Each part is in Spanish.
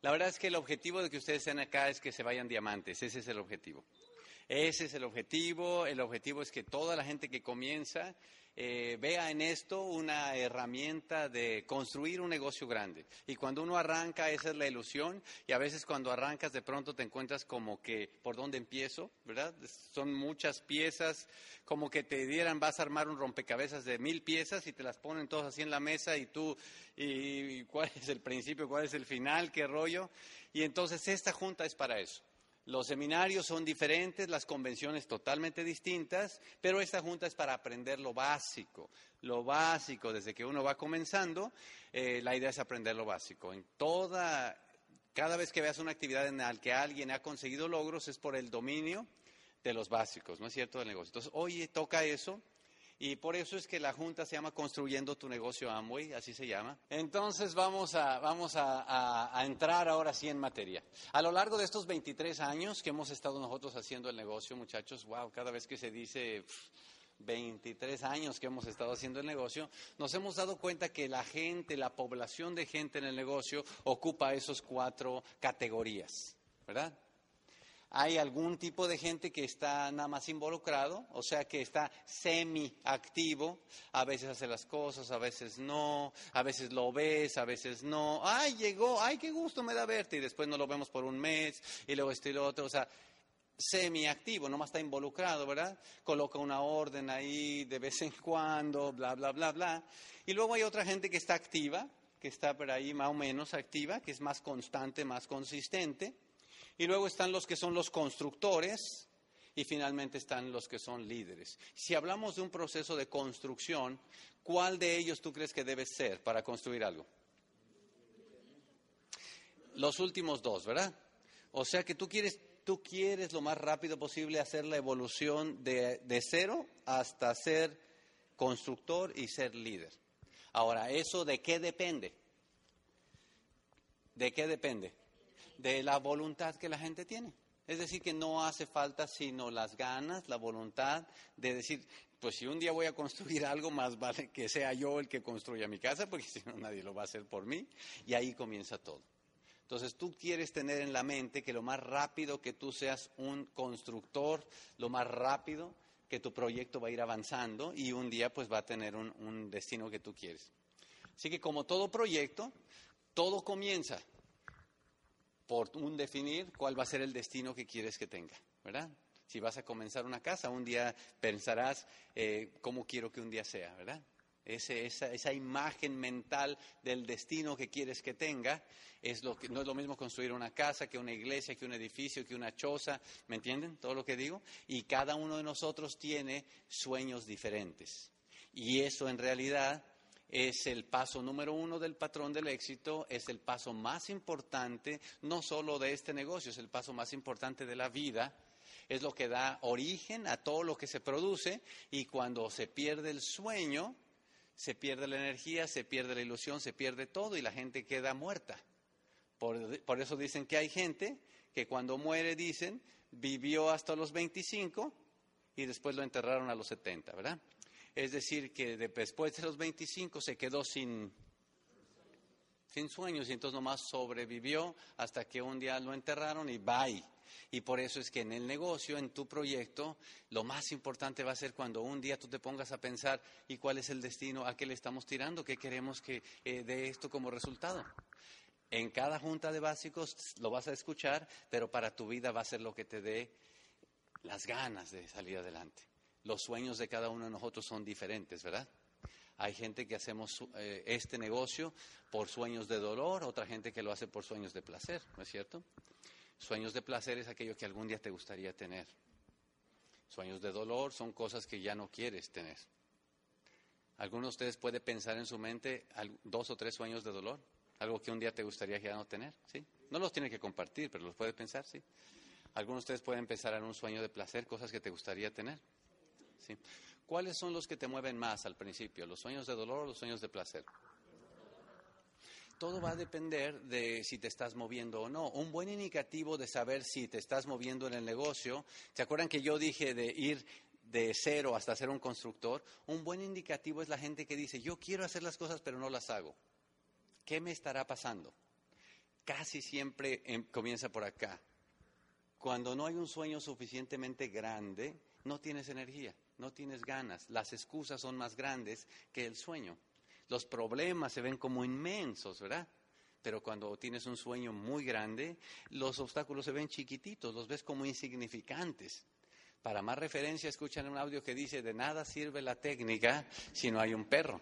La verdad es que el objetivo de que ustedes estén acá es que se vayan diamantes, ese es el objetivo. Ese es el objetivo, el objetivo es que toda la gente que comienza eh, vea en esto una herramienta de construir un negocio grande. Y cuando uno arranca, esa es la ilusión. Y a veces cuando arrancas, de pronto te encuentras como que, ¿por dónde empiezo? ¿Verdad? Son muchas piezas, como que te dieran, vas a armar un rompecabezas de mil piezas y te las ponen todas así en la mesa y tú, y cuál es el principio, cuál es el final, qué rollo. Y entonces esta junta es para eso. Los seminarios son diferentes, las convenciones totalmente distintas, pero esta junta es para aprender lo básico. Lo básico, desde que uno va comenzando, eh, la idea es aprender lo básico. En toda, cada vez que veas una actividad en la que alguien ha conseguido logros es por el dominio de los básicos, ¿no es cierto?, del negocio. Entonces, hoy toca eso y por eso es que la junta se llama Construyendo tu negocio Amway, así se llama. Entonces vamos a, vamos a, entrar ahora sí en materia. A lo largo de estos 23 años que hemos estado nosotros haciendo el negocio, muchachos, wow, cada vez que se dice 23 años que hemos estado haciendo el negocio, nos hemos dado cuenta que la gente, la población de gente en el negocio ocupa esos cuatro categorías, ¿verdad? Hay algún tipo de gente que está nada más involucrado, o sea, que está semi-activo, a veces hace las cosas, a veces no, a veces lo ves, a veces no, ay, llegó, ay, qué gusto me da verte, y después no lo vemos por un mes, y luego esto y lo otro, o sea, semi-activo, más está involucrado, ¿verdad? Coloca una orden ahí de vez en cuando, bla, bla, bla, bla. Y luego hay otra gente que está activa, que está por ahí más o menos activa, que es más constante, más consistente. Y luego están los que son los constructores y finalmente están los que son líderes. Si hablamos de un proceso de construcción, ¿cuál de ellos tú crees que debe ser para construir algo? Los últimos dos, ¿verdad? O sea que tú quieres, tú quieres lo más rápido posible hacer la evolución de, de cero hasta ser constructor y ser líder. Ahora, ¿eso de qué depende? ¿De qué depende? De la voluntad que la gente tiene. Es decir, que no hace falta sino las ganas, la voluntad de decir, pues si un día voy a construir algo, más vale que sea yo el que construya mi casa, porque si no nadie lo va a hacer por mí. Y ahí comienza todo. Entonces tú quieres tener en la mente que lo más rápido que tú seas un constructor, lo más rápido que tu proyecto va a ir avanzando y un día pues va a tener un, destino que tú quieres. Así que como todo proyecto, todo comienza por un definir cuál va a ser el destino que quieres que tenga, ¿verdad? Si vas a comenzar una casa, un día pensarás eh, cómo quiero que un día sea, ¿verdad? esa, esa, imagen mental del destino que quieres que tenga, es lo que, no es lo mismo construir una casa que una iglesia, que un edificio, que una choza, ¿me entienden todo lo que digo? Y cada uno de nosotros tiene sueños diferentes. Y eso en realidad es el paso número uno del patrón del éxito, es el paso más importante, no solo de este negocio, es el paso más importante de la vida, es lo que da origen a todo lo que se produce y cuando se pierde el sueño, se pierde la energía, se pierde la ilusión, se pierde todo y la gente queda muerta. Por, eso dicen que hay gente que cuando muere dicen vivió hasta los 25 y después lo enterraron a los 70, ¿verdad? Es decir, que después de los 25 se quedó sin, sin sueños y entonces nomás sobrevivió hasta que un día lo enterraron y bye. Y por eso es que en el negocio, en tu proyecto, lo más importante va a ser cuando un día tú te pongas a pensar y cuál es el destino, a qué le estamos tirando, qué queremos que eh, dé esto como resultado. En cada junta de básicos lo vas a escuchar, pero para tu vida va a ser lo que te dé las ganas de salir adelante los sueños de cada uno de nosotros son diferentes, ¿verdad? Hay gente que hacemos eh, este negocio por sueños de dolor, otra gente que lo hace por sueños de placer, ¿no es cierto? Sueños de placer es aquello que algún día te gustaría tener. Sueños de dolor son cosas que ya no quieres tener. ¿Alguno de ustedes puede pensar en su mente dos o tres sueños de dolor? Algo que un día te gustaría ya no tener, ¿sí? No los tiene que compartir, pero los puede pensar, ¿sí? Algunos de ustedes pueden pensar en un sueño de placer, cosas que te gustaría tener. ¿Cuáles son los que te mueven más al principio? ¿Los sueños de dolor o los sueños de placer? Todo va a depender de si te estás moviendo o no. Un buen indicativo de saber si te estás moviendo en el negocio, ¿se acuerdan que yo dije de ir de cero hasta ser un constructor? Un buen indicativo es la gente que dice, yo quiero hacer las cosas pero no las hago. ¿Qué me estará pasando? casi siempre em, comienza por acá. Cuando no hay un sueño suficientemente grande, no tienes energía, no tienes ganas. Las excusas son más grandes que el sueño. Los problemas se ven como inmensos, ¿verdad? Pero cuando tienes un sueño muy grande, los obstáculos se ven chiquititos, los ves como insignificantes. Para más referencia, escuchan un audio que dice, de nada sirve la técnica si no hay un perro.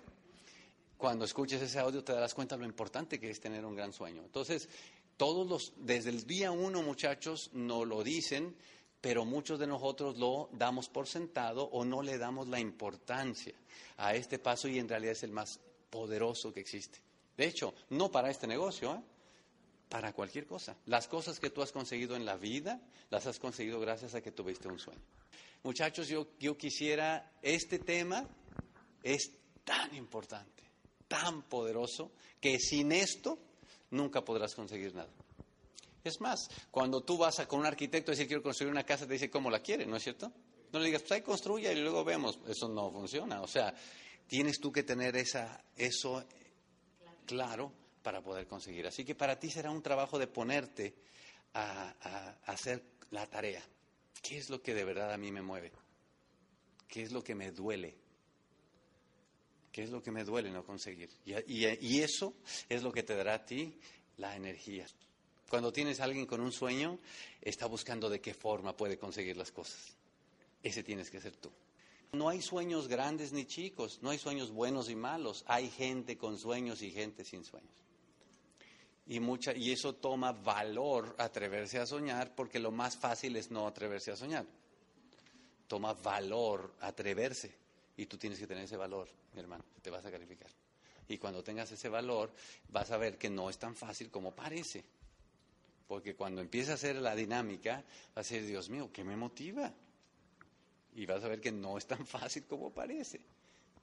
Cuando escuches ese audio te darás cuenta lo importante que es tener un gran sueño. Entonces, todos los, desde el día uno, muchachos, no lo dicen, pero muchos de nosotros lo damos por sentado o no le damos la importancia a este paso y en realidad es el más poderoso que existe. De hecho, no para este negocio, ¿eh? para cualquier cosa. Las cosas que tú has conseguido en la vida, las has conseguido gracias a que tuviste un sueño. Muchachos, yo, yo quisiera, este tema es tan importante, tan poderoso, que sin esto nunca podrás conseguir nada. Es más, cuando tú vas con un arquitecto y dice quiero construir una casa, te dice cómo la quiere, ¿no es cierto? No le digas, pues ahí construya y luego vemos. Eso no funciona. O sea, tienes tú que tener esa, eso claro para poder conseguir. Así que para ti será un trabajo de ponerte a, hacer la tarea. ¿Qué es lo que de verdad a mí me mueve? ¿Qué es lo que me duele? ¿Qué es lo que me duele no conseguir? y, eso es lo que te dará a ti la energía. Cuando tienes a alguien con un sueño, está buscando de qué forma puede conseguir las cosas. Ese tienes que ser tú. No hay sueños grandes ni chicos, no hay sueños buenos y malos, hay gente con sueños y gente sin sueños. Y, mucha, y eso toma valor atreverse a soñar porque lo más fácil es no atreverse a soñar. Toma valor atreverse y tú tienes que tener ese valor, mi hermano, te vas a calificar. Y cuando tengas ese valor vas a ver que no es tan fácil como parece. Porque cuando empieza a hacer la dinámica, vas a decir, Dios mío, ¿qué me motiva? Y vas a ver que no es tan fácil como parece.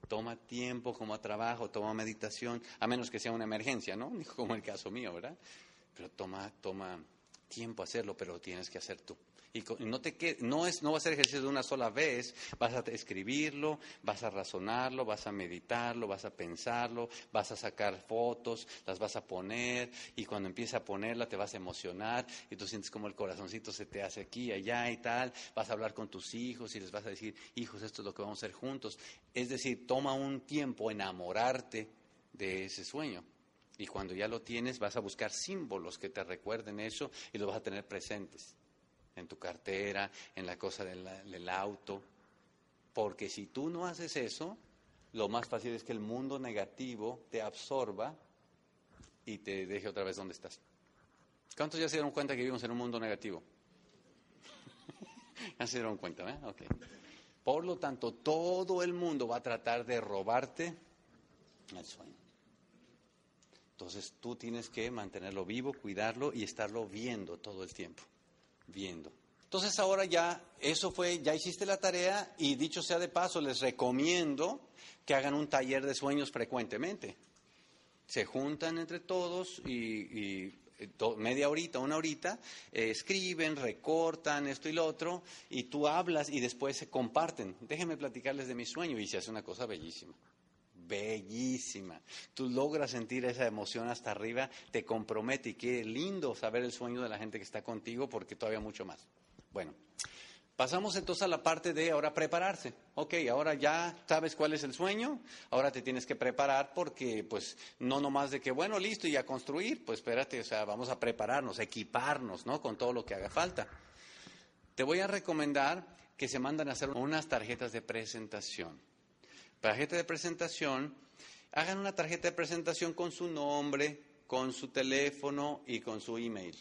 Toma tiempo, como trabajo, toma meditación, a menos que sea una emergencia, ¿no? Como el caso mío, ¿verdad? Pero toma, toma tiempo hacerlo, pero lo tienes que hacer tú. Y no, te no, es, no va a ser ejercicio de una sola vez, vas a escribirlo, vas a razonarlo, vas a meditarlo, vas a pensarlo, vas a sacar fotos, las vas a poner y cuando empieza a ponerla te vas a emocionar y tú sientes como el corazoncito se te hace aquí, allá y tal, vas a hablar con tus hijos y les vas a decir, hijos, esto es lo que vamos a hacer juntos. Es decir, toma un tiempo enamorarte de ese sueño. Y cuando ya lo tienes, vas a buscar símbolos que te recuerden eso y los vas a tener presentes en tu cartera, en la cosa del, auto. Porque si tú no haces eso, lo más fácil es que el mundo negativo te absorba y te deje otra vez donde estás. ¿Cuántos ya se dieron cuenta que vivimos en un mundo negativo? ya se dieron cuenta, ¿eh? Ok. Por lo tanto, todo el mundo va a tratar de robarte el sueño. Entonces tú tienes que mantenerlo vivo, cuidarlo y estarlo viendo todo el tiempo viendo. Entonces ahora ya, eso fue, ya hiciste la tarea y dicho sea de paso, les recomiendo que hagan un taller de sueños frecuentemente. Se juntan entre todos y, eh, media horita, una horita, eh, escriben, recortan esto y lo otro, y tú hablas y después se comparten. Déjenme platicarles de mi sueño y se hace una cosa bellísima bellísima. Tú logras sentir esa emoción hasta arriba, te compromete y qué lindo saber el sueño de la gente que está contigo porque todavía mucho más. Bueno, pasamos entonces a la parte de ahora prepararse. Ok, ahora ya sabes cuál es el sueño, ahora te tienes que preparar porque pues no nomás de que bueno, listo y a construir, pues espérate, o sea, vamos a prepararnos, equiparnos, ¿no? Con todo lo que haga falta. Te voy a recomendar que se mandan a hacer unas tarjetas de presentación tarjeta de presentación, hagan una tarjeta de presentación con su nombre, con su teléfono y con su email.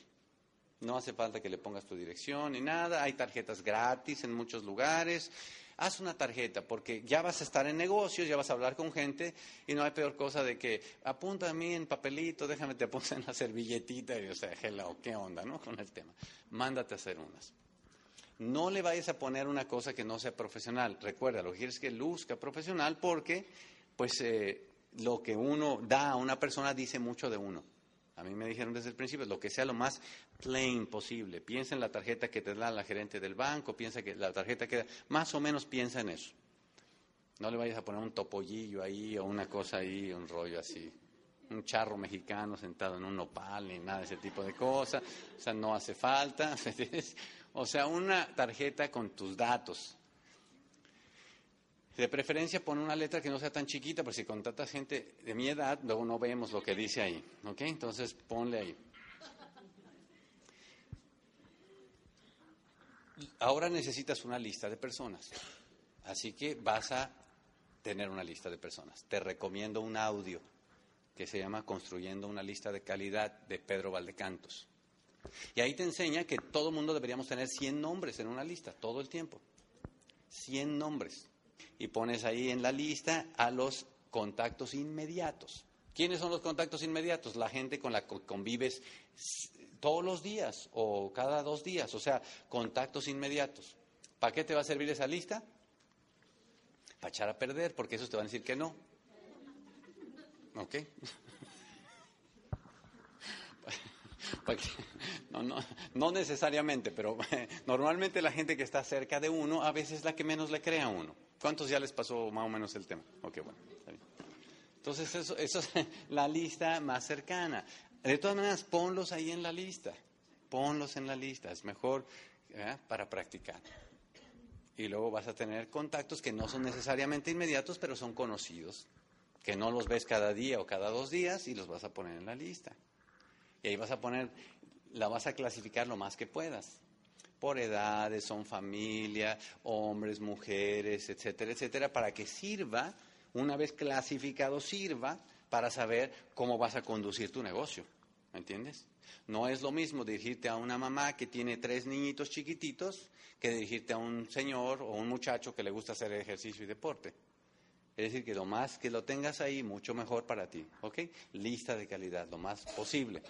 No hace falta que le pongas tu dirección ni nada. Hay tarjetas gratis en muchos lugares. Haz una tarjeta porque ya vas a estar en negocios, ya vas a hablar con gente y no hay peor cosa de que apunta a mí en papelito, déjame te apunta en la servilletita y o sea, hello, ¿qué onda, no? Con el tema. Mándate a hacer unas. No le vayas a poner una cosa que no sea profesional. Recuerda, lo que quieres que luzca profesional porque, pues, eh, lo que uno da a una persona dice mucho de uno. A mí me dijeron desde el principio, lo que sea lo más plain posible. Piensa en la tarjeta que te da la gerente del banco, piensa que la tarjeta que más o menos piensa en eso. No le vayas a poner un topollillo ahí o una cosa ahí, un rollo así. un charro mexicano sentado en un nopal ni nada de ese tipo de cosas. O sea, no hace falta. O sea, una tarjeta con tus datos. De preferencia pon una letra que no sea tan chiquita, porque si contratas gente de mi edad, luego no vemos lo que dice ahí. ¿Ok? Entonces ponle ahí. Ahora necesitas una lista de personas. Así que vas a tener una lista de personas. Te recomiendo un audio que se llama Construyendo una lista de calidad de Pedro Valdecantos. Y ahí te enseña que todo mundo deberíamos tener 100 nombres en una lista, todo el tiempo. 100 nombres. Y pones ahí en la lista a los contactos inmediatos. ¿Quiénes son los contactos inmediatos? La gente con la que convives todos los días o cada dos días, o sea, contactos inmediatos. ¿Para qué te va a servir esa lista? Para echar a perder, porque esos te van a decir que no. ¿Ok? No, no, no necesariamente, pero normalmente la gente que está cerca de uno a veces es la que menos le crea a uno. ¿Cuántos ya les pasó más o menos el tema? Ok, bueno, Entonces, eso, eso es la lista más cercana. De todas maneras, ponlos ahí en la lista. Ponlos en la lista. Es mejor para practicar. Y luego vas a tener contactos que no son necesariamente inmediatos, pero son conocidos. Que no los ves cada día o cada dos días y los vas a poner en la lista. Y ahí vas a poner, la vas a clasificar lo más que puedas. Por edades, son familia, hombres, mujeres, etcétera, etcétera, para que sirva, una vez clasificado, sirva para saber cómo vas a conducir tu negocio. ¿Me entiendes? No es lo mismo dirigirte a una mamá que tiene tres niñitos chiquititos que dirigirte a un señor o un muchacho que le gusta hacer ejercicio y deporte. Es decir, que lo más que lo tengas ahí, mucho mejor para ti. ¿Ok? Lista de calidad, lo más posible.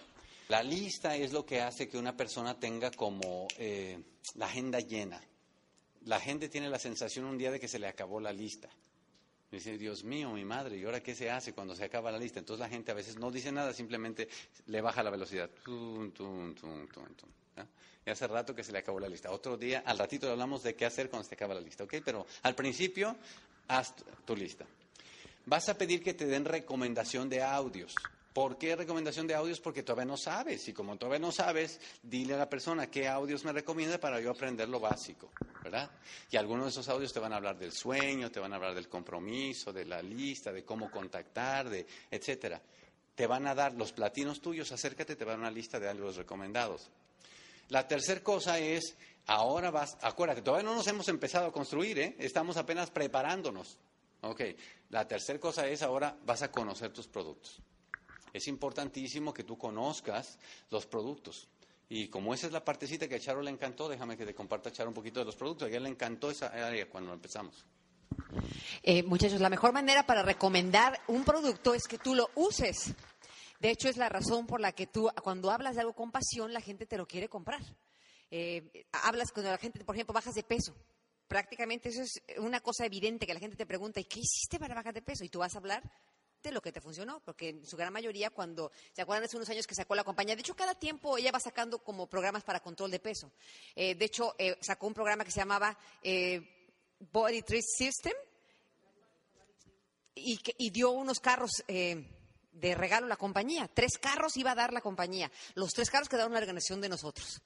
La lista es lo que hace que una persona tenga como eh, la agenda llena. La gente tiene la sensación un día de que se le acabó la lista. Dice, Dios mío, mi madre, ¿y ahora qué se hace cuando se acaba la lista? Entonces la gente a veces no dice nada, simplemente le baja la velocidad. y hace rato que se le acabó la lista. Otro día, al ratito hablamos de qué hacer cuando se acaba la lista, ¿ok? Pero al principio, haz tu lista. Vas a pedir que te den recomendación de audios. ¿Por qué recomendación de audios? Porque todavía no sabes. Y como todavía no sabes, dile a la persona qué audios me recomienda para yo aprender lo básico, ¿verdad? Y algunos de esos audios te van a hablar del sueño, te van a hablar del compromiso, de la lista, de cómo contactar, etcétera. Te van a dar los platinos tuyos, acércate, te van a dar una lista de audios recomendados. La tercera cosa es, ahora vas, acuérdate, todavía no nos hemos empezado a construir, ¿eh? Estamos apenas preparándonos. Ok, la tercera cosa es, ahora vas a conocer tus productos es importantísimo que tú conozcas los productos. Y como esa es la partecita que a Charo le encantó, déjame que te comparta Charo un poquito de los productos. A ella le encantó esa área cuando empezamos. Eh, muchachos, la mejor manera para recomendar un producto es que tú lo uses. De hecho, es la razón por la que tú, cuando hablas de algo con pasión, la gente te lo quiere comprar. Eh, hablas cuando la gente, por ejemplo, bajas de peso. Prácticamente eso es una cosa evidente que la gente te pregunta, ¿y qué hiciste para bajar de peso? Y tú vas a hablar lo que te funcionó, porque en su gran mayoría cuando, ¿se acuerdan hace unos años que sacó la compañía? De hecho, cada tiempo ella va sacando como programas para control de peso. Eh, de hecho, eh, sacó un programa que se llamaba eh, Body Treat System y, dio unos carros de regalo a la compañía. Tres carros iba a dar la compañía. Los tres carros quedaron la organización de nosotros.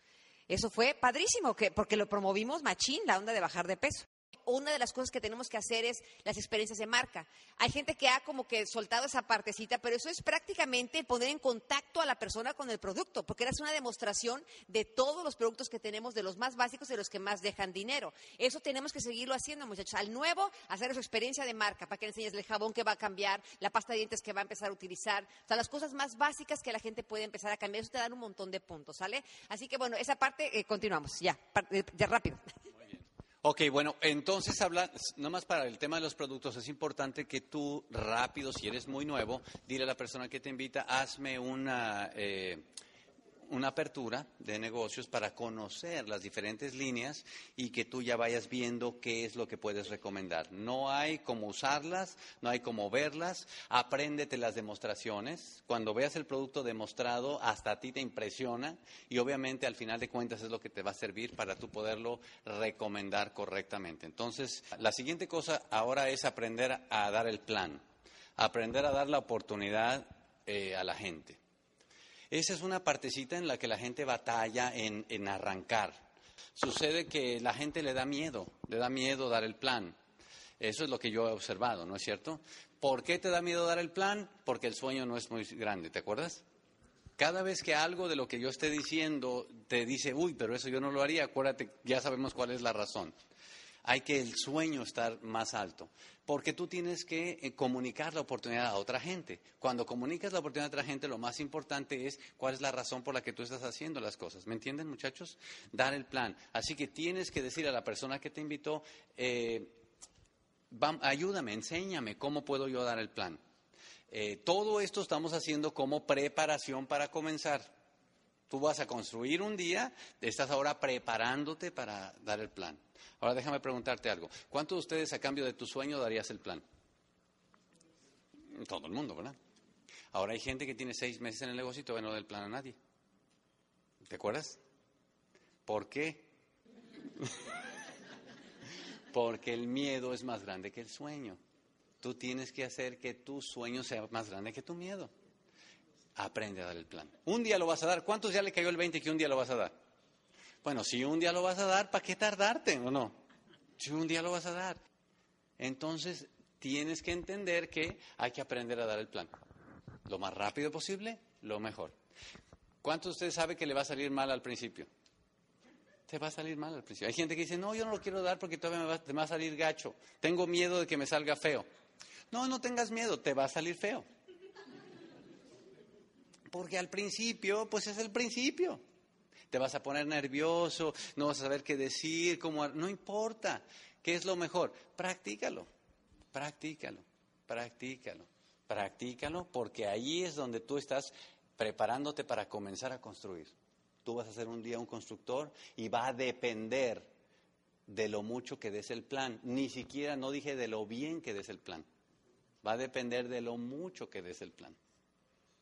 Eso fue padrísimo, que, porque lo promovimos machín, la onda de bajar de peso una de las cosas que tenemos que hacer es las experiencias de marca. Hay gente que ha como que soltado esa partecita, pero eso es prácticamente poner en contacto a la persona con el producto, porque era una demostración de todos los productos que tenemos, de los más básicos, de los que más dejan dinero. Eso tenemos que seguirlo haciendo, muchachos. Al nuevo, hacer su experiencia de marca, para que le enseñes el jabón que va a cambiar, la pasta de dientes que va a empezar a utilizar, o sea, las cosas más básicas que la gente puede empezar a cambiar. Eso te da un montón de puntos, ¿sale? Así que bueno, esa parte, eh, continuamos, ya, ya rápido. Ok, bueno, entonces habla, nomás para el tema de los productos, es importante que tú rápido, si eres muy nuevo, dile a la persona que te invita, hazme una, eh, una apertura de negocios para conocer las diferentes líneas y que tú ya vayas viendo qué es lo que puedes recomendar. No hay cómo usarlas, no hay cómo verlas, apréndete las demostraciones. Cuando veas el producto demostrado, hasta a ti te impresiona y obviamente al final de cuentas es lo que te va a servir para tú poderlo recomendar correctamente. Entonces, la siguiente cosa ahora es aprender a dar el plan, aprender a dar la oportunidad eh, a la gente. Esa es una partecita en la que la gente batalla en, en arrancar. Sucede que la gente le da miedo, le da miedo dar el plan. Eso es lo que yo he observado, ¿no es cierto? ¿Por qué te da miedo dar el plan? Porque el sueño no es muy grande, ¿te acuerdas? Cada vez que algo de lo que yo esté diciendo te dice, uy, pero eso yo no lo haría, acuérdate, ya sabemos cuál es la razón. Hay que el sueño estar más alto, porque tú tienes que eh, comunicar la oportunidad a otra gente. Cuando comunicas la oportunidad a otra gente, lo más importante es cuál es la razón por la que tú estás haciendo las cosas. ¿Me entienden, muchachos? Dar el plan. Así que tienes que decir a la persona que te invitó, eh, ayúdame, enséñame cómo puedo yo dar el plan. Eh, todo esto estamos haciendo como preparación para comenzar. Tú vas a construir un día, estás ahora preparándote para dar el plan. Ahora déjame preguntarte algo. ¿Cuántos de ustedes a cambio de tu sueño darías el plan? Todo el mundo, ¿verdad? Ahora hay gente que tiene seis meses en el negocio y todavía no da el plan a nadie. ¿Te acuerdas? ¿Por qué? Porque el miedo es más grande que el sueño. Tú tienes que hacer que tu sueño sea más grande que tu miedo. Aprende a dar el plan. Un día lo vas a dar. ¿Cuántos ya le cayó el 20 que un día lo vas a dar? Bueno, si un día lo vas a dar, ¿para qué tardarte o no? Si un día lo vas a dar. Entonces, tienes que entender que hay que aprender a dar el plan. Lo más rápido posible, lo mejor. ¿Cuántos de ustedes saben que le va a salir mal al principio? Te va a salir mal al principio. Hay gente que dice, no, yo no lo quiero dar porque todavía me va, va a salir gacho. Tengo miedo de que me salga feo. No, no tengas miedo, te va a salir feo. Porque al principio, pues es el principio. Te vas a poner nervioso, no vas a saber qué decir, cómo, no importa. ¿Qué es lo mejor? Practícalo, practícalo, practícalo, practícalo, porque ahí es donde tú estás preparándote para comenzar a construir. Tú vas a ser un día un constructor y va a depender de lo mucho que des el plan. Ni siquiera, no dije de lo bien que des el plan. Va a depender de lo mucho que des el plan.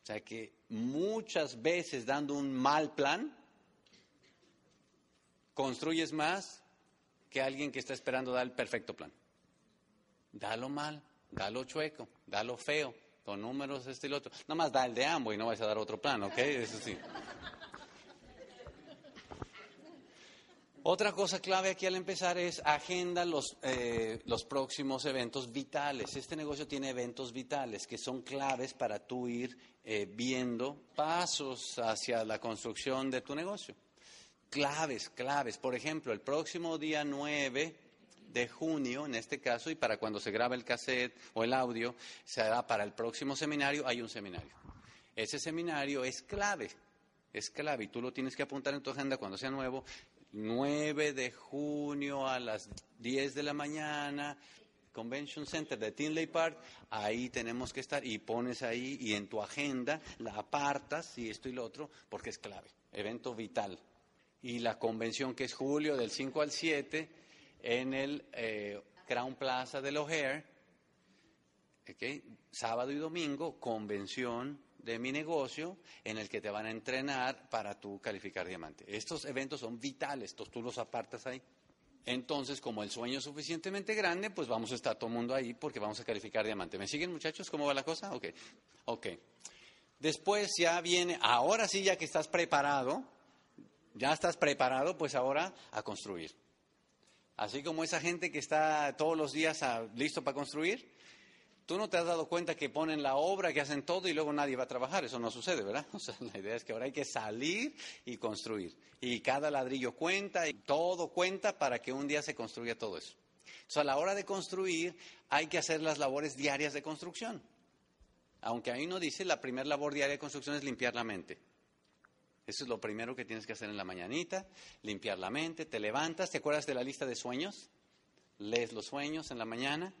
O sea que muchas veces dando un mal plan, construyes más que alguien que está esperando dar el perfecto plan. Dalo mal, dalo chueco, dalo feo, con números este y lo otro. Nada más da el de ambos y no vas a dar otro plan, ¿ok? Eso sí. Otra cosa clave aquí al empezar es agenda los, eh, los próximos eventos vitales. Este negocio tiene eventos vitales que son claves para tú ir eh, viendo pasos hacia la construcción de tu negocio. Claves, claves. Por ejemplo, el próximo día 9 de junio, en este caso, y para cuando se graba el cassette o el audio, se hará para el próximo seminario, hay un seminario. Ese seminario es clave, es clave y tú lo tienes que apuntar en tu agenda cuando sea nuevo 9 de junio a las 10 de la mañana, Convention Center de Tinley Park, ahí tenemos que estar y pones ahí y en tu agenda la apartas y esto y lo otro porque es clave, evento vital. Y la convención que es julio del 5 al 7 en el eh, Crown Plaza del O'Hare, sábado y domingo, convención de mi negocio en el que te van a entrenar para tú calificar diamante. Estos eventos son vitales, estos tú los apartas ahí. Entonces, como el sueño es suficientemente grande, pues vamos a estar todo el mundo ahí porque vamos a calificar diamante. ¿Me siguen muchachos? ¿Cómo va la cosa? Ok. Ok. Después ya viene, ahora sí, ya que estás preparado, ya estás preparado, pues ahora a construir. Así como esa gente que está todos los días listo para construir, Tú no te has dado cuenta que ponen la obra, que hacen todo y luego nadie va a trabajar. Eso no sucede, ¿verdad? O sea, la idea es que ahora hay que salir y construir. Y cada ladrillo cuenta y todo cuenta para que un día se construya todo eso. Sea, a la hora de construir hay que hacer las labores diarias de construcción. Aunque ahí no dice, la primera labor diaria de construcción es limpiar la mente. Eso es lo primero que tienes que hacer en la mañanita, limpiar la mente, te levantas, ¿te acuerdas de la lista de sueños? Lees los sueños en la mañana,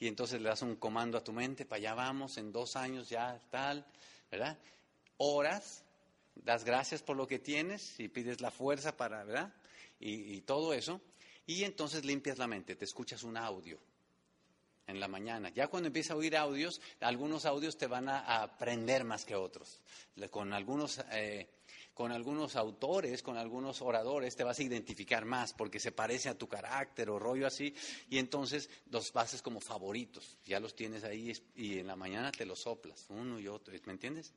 y entonces le das un comando a tu mente, para allá vamos, en dos años ya tal, ¿verdad? Oras, das gracias por lo que tienes y pides la fuerza para, ¿verdad? Y, todo eso. Y entonces limpias la mente, te escuchas un audio en la mañana. Ya cuando empiezas a oír audios, algunos audios te van a, aprender más que otros. Con algunos eh, Con algunos autores, con algunos oradores, te vas a identificar más porque se parece a tu carácter o rollo así, y entonces los haces como favoritos. Ya los tienes ahí y en la mañana te los soplas, uno y otro, ¿me entiendes?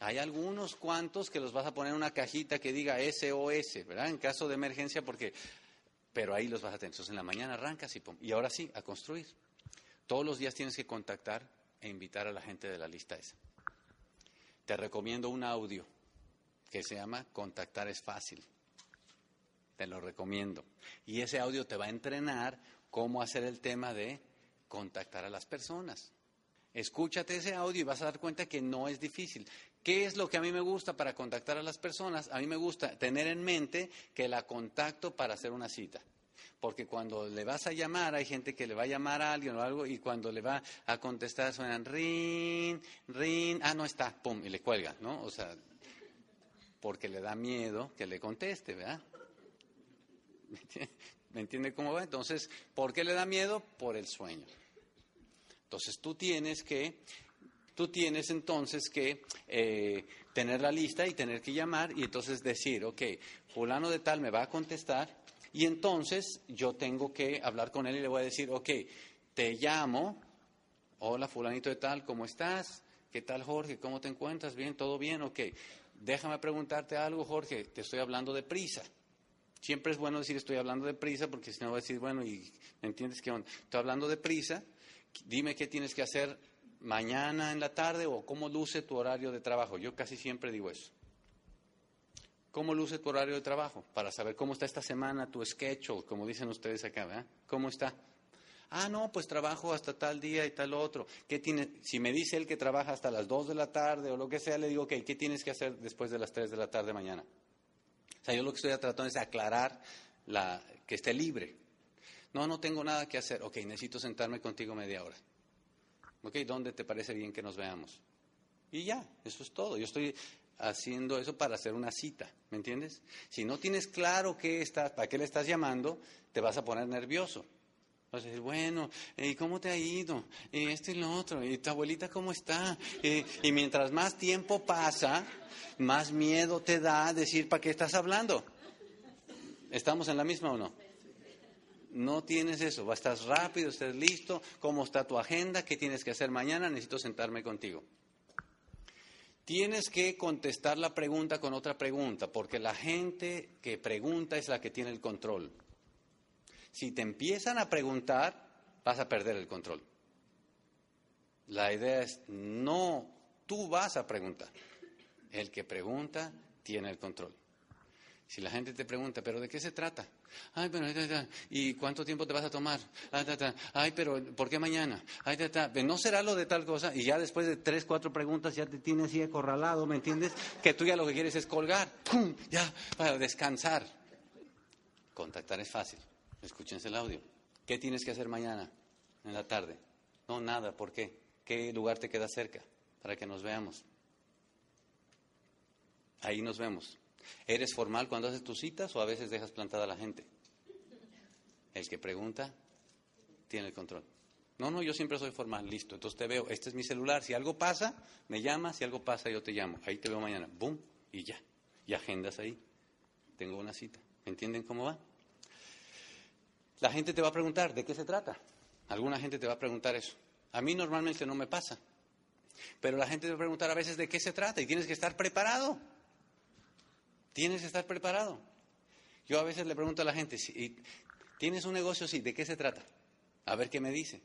Hay algunos cuantos que los vas a poner en una cajita que diga SOS, ¿verdad? En caso de emergencia, porque. Pero ahí los vas a tener. Entonces en la mañana arrancas y pum. Y ahora sí, a construir. Todos los días tienes que contactar e invitar a la gente de la lista esa. Te recomiendo un audio que se llama Contactar es fácil. Te lo recomiendo. Y ese audio te va a entrenar cómo hacer el tema de contactar a las personas. Escúchate ese audio y vas a dar cuenta que no es difícil. ¿Qué es lo que a mí me gusta para contactar a las personas? A mí me gusta tener en mente que la contacto para hacer una cita. Porque cuando le vas a llamar, hay gente que le va a llamar a alguien o algo, y cuando le va a contestar suenan rin, rin, ah, no está, pum, y le cuelga, ¿no? O sea, porque le da miedo que le conteste, ¿verdad? ¿Me entiende cómo va? Entonces, ¿por qué le da miedo? Por el sueño. Entonces, tú tienes que tú tienes entonces que eh, tener la lista y tener que llamar y entonces decir, ok, fulano de tal me va a contestar y entonces yo tengo que hablar con él y le voy a decir, ok, te llamo, hola fulanito de tal, ¿cómo estás? ¿Qué tal Jorge? ¿Cómo te encuentras? ¿Bien? ¿Todo bien? Ok, déjame preguntarte algo Jorge, te estoy hablando de prisa. Siempre es bueno decir estoy hablando de prisa porque si no voy a decir, bueno, y ¿me entiendes qué onda? Estoy hablando de prisa, dime qué tienes que hacer mañana en la tarde o cómo luce tu horario de trabajo. Yo casi siempre digo eso. ¿Cómo luce tu horario de trabajo? Para saber cómo está esta semana tu o como dicen ustedes acá, ¿verdad? ¿Cómo está? Ah, no, pues trabajo hasta tal día y tal otro. ¿Qué tiene? Si me dice él que trabaja hasta las 2 de la tarde o lo que sea, le digo, ok, ¿qué tienes que hacer después de las 3 de la tarde mañana? O sea, yo lo que estoy tratando es aclarar la, que esté libre. No, no tengo nada que hacer. Ok, necesito sentarme contigo media hora. Ok, ¿dónde te parece bien que nos veamos? Y ya, eso es todo. Yo estoy haciendo eso para hacer una cita, ¿me entiendes? Si no tienes claro qué estás, para qué le estás llamando, te vas a poner nervioso. Vas a decir, bueno, ¿y cómo te ha ido? Y esto y lo otro, ¿y tu abuelita cómo está? Y, mientras más tiempo pasa, más miedo te da decir, ¿para qué estás hablando? ¿Estamos en la misma o no? No tienes eso, va estar rápido, estés listo, cómo está tu agenda, qué tienes que hacer mañana, necesito sentarme contigo. Tienes que contestar la pregunta con otra pregunta, porque la gente que pregunta es la que tiene el control. Si te empiezan a preguntar, vas a perder el control. La idea es, no, tú vas a preguntar. El que pregunta tiene el control. Si la gente te pregunta, ¿pero de qué se trata? Ay, pero, ¿y cuánto tiempo te vas a tomar? Ay, pero, ¿por qué mañana? Ay, ¿no será lo de tal cosa? Y ya después de tres, cuatro preguntas ya te tienes así acorralado, ¿me entiendes? Que tú ya lo que quieres es colgar, ¡pum! Ya, para descansar. Contactar es fácil. Escúchense el audio. ¿Qué tienes que hacer mañana, en la tarde? No, nada, ¿por qué? ¿Qué lugar te queda cerca para que nos veamos? Ahí nos vemos. ¿Eres formal cuando haces tus citas o a veces dejas plantada a la gente? El que pregunta tiene el control. No, no, yo siempre soy formal, listo. Entonces te veo, este es mi celular. Si algo pasa, me llamas. Si algo pasa, yo te llamo. Ahí te veo mañana. Boom, y ya. Y agendas ahí. Tengo una cita. ¿Entienden cómo va? La gente te va a preguntar, ¿de qué se trata? Alguna gente te va a preguntar eso. A mí normalmente no me pasa. Pero la gente te va a preguntar a veces de qué se trata y tienes que estar preparado. Tienes que estar preparado. Yo a veces le pregunto a la gente, ¿tienes un negocio? Sí, ¿de qué se trata? A ver qué me dice.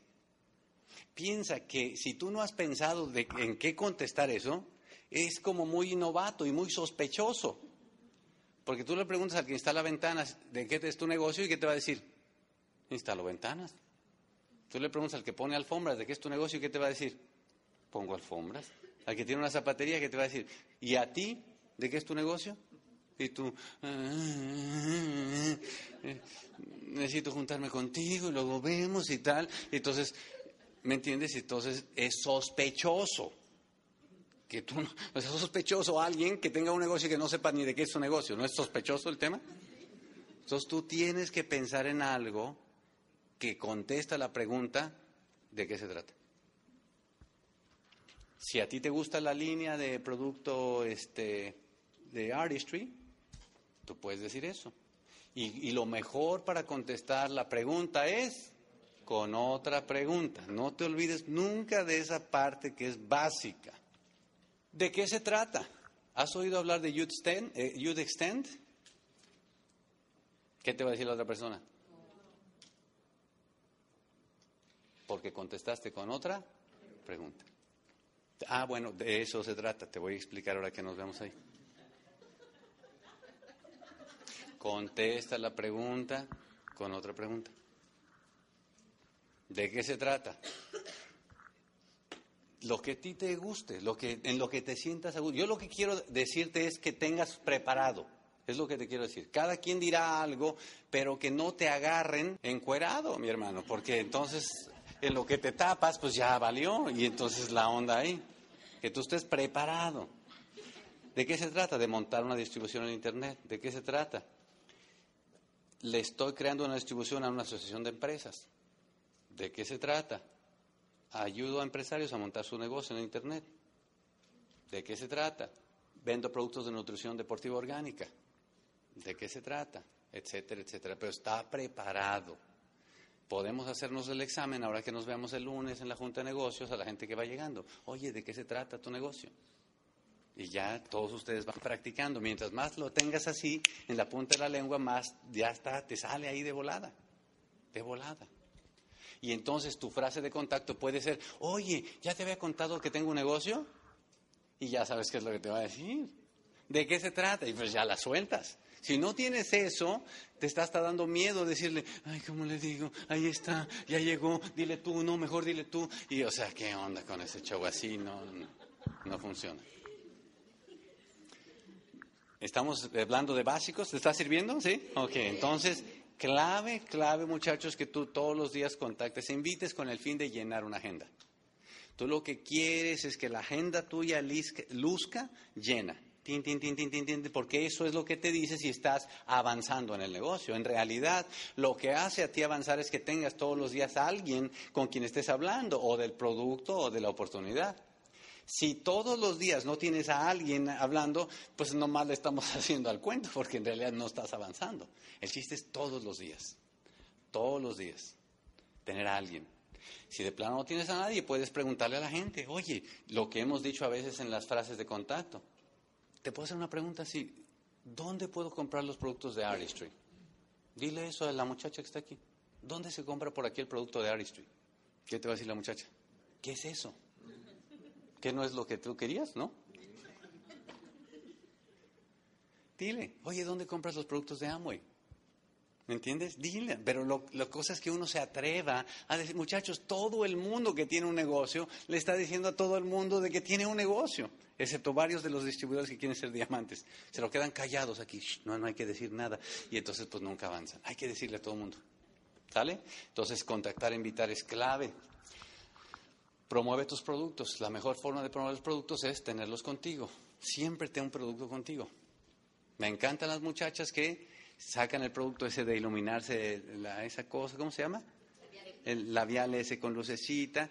Piensa que si tú no has pensado en qué contestar eso, es como muy novato y muy sospechoso. Porque tú le preguntas al que instala ventanas de qué es tu negocio y qué te va a decir, instalo ventanas. Tú le preguntas al que pone alfombras de qué es tu negocio y qué te va a decir, pongo alfombras. Al que tiene una zapatería, ¿qué te va a decir? ¿Y a ti? ¿De qué es tu negocio? Y tú, necesito juntarme contigo y luego vemos y tal. Entonces, ¿me entiendes? Entonces es sospechoso. Que tú no, sospechoso alguien que tenga un negocio que no sepa ni de qué es su negocio. ¿No es sospechoso el tema? Entonces tú tienes que pensar en algo que contesta la pregunta de qué se trata. Si a ti te gusta la línea de producto este, de artistry, tú puedes decir eso. Y, lo mejor para contestar la pregunta es con otra pregunta. No te olvides nunca de esa parte que es básica. ¿De qué se trata? ¿Has oído hablar de Youth Extend? eh, Youth Extend? ¿Qué te va a decir la otra persona? Porque contestaste con otra pregunta. Ah, bueno, de eso se trata. Te voy a explicar ahora que nos vemos ahí. Contesta la pregunta con otra pregunta. ¿De qué se trata? Lo que a ti te guste, lo que, en lo que te sientas a. Yo lo que quiero decirte es que tengas preparado. Es lo que te quiero decir. Cada quien dirá algo, pero que no te agarren encuerado, mi hermano, porque entonces en lo que te tapas, pues ya valió y entonces la onda ahí. Que tú estés preparado. ¿De qué se trata? De montar una distribución en Internet. ¿De qué se trata? Le estoy creando una distribución a una asociación de empresas. ¿De qué se trata? Ayudo a empresarios a montar su negocio en Internet. ¿De qué se trata? Vendo productos de nutrición deportiva orgánica. ¿De qué se trata? Etcétera, etcétera. Pero está preparado. Podemos hacernos el examen ahora que nos veamos el lunes en la Junta de Negocios a la gente que va llegando. Oye, ¿de qué se trata tu negocio? Y ya todos ustedes van practicando. Mientras más lo tengas así, en la punta de la lengua, más ya está, te sale ahí de volada. De volada. Y entonces tu frase de contacto puede ser, oye, ¿ya te había contado que tengo un negocio? Y ya sabes qué es lo que te va a decir. ¿De qué se trata? Y pues ya la sueltas. Si no tienes eso, te está hasta dando miedo decirle, ay, ¿cómo le digo? Ahí está, ya llegó, dile tú, no, mejor dile tú. Y o sea, ¿qué onda con ese show así? No, no, funciona. Estamos hablando de básicos, ¿te está sirviendo? ¿Sí? Ok, entonces, clave, clave muchachos, que tú todos los días contactes, invites con el fin de llenar una agenda. Tú lo que quieres es que la agenda tuya luzca llena. Tin, tin, tin, tin, tin, tin, porque eso es lo que te dice si estás avanzando en el negocio. En realidad, lo que hace a ti avanzar es que tengas todos los días a alguien con quien estés hablando, o del producto o de la oportunidad. Si todos los días no tienes a alguien hablando, pues nomás le estamos haciendo al cuento, porque en realidad no estás avanzando. El chiste es todos los días, todos los días, tener a alguien. Si de plano no tienes a nadie, puedes preguntarle a la gente, oye, lo que hemos dicho a veces en las frases de contacto. Te puedo hacer una pregunta así, ¿dónde puedo comprar los productos de Artistry? Dile eso a la muchacha que está aquí. ¿Dónde se compra por aquí el producto de Artistry? ¿Qué te va a decir la muchacha? ¿Qué es eso? ¿Qué no es lo que tú querías, no? Dile, oye, ¿dónde compras los productos de Amway? ¿Me entiendes? Dile, pero lo, la cosa es que uno se atreva a decir, muchachos, todo el mundo que tiene un negocio le está diciendo a todo el mundo de que tiene un negocio, excepto varios de los distribuidores que quieren ser diamantes. Se lo quedan callados aquí, no, no hay que decir nada, y entonces pues nunca avanzan. Hay que decirle a todo el mundo. ¿Sale? Entonces, contactar, invitar es clave. Promueve tus productos. La mejor forma de promover los productos es tenerlos contigo. Siempre ten un producto contigo. Me encantan las muchachas que sacan el producto ese de iluminarse, la- esa cosa, ¿cómo se llama? El labial ese con lucecita,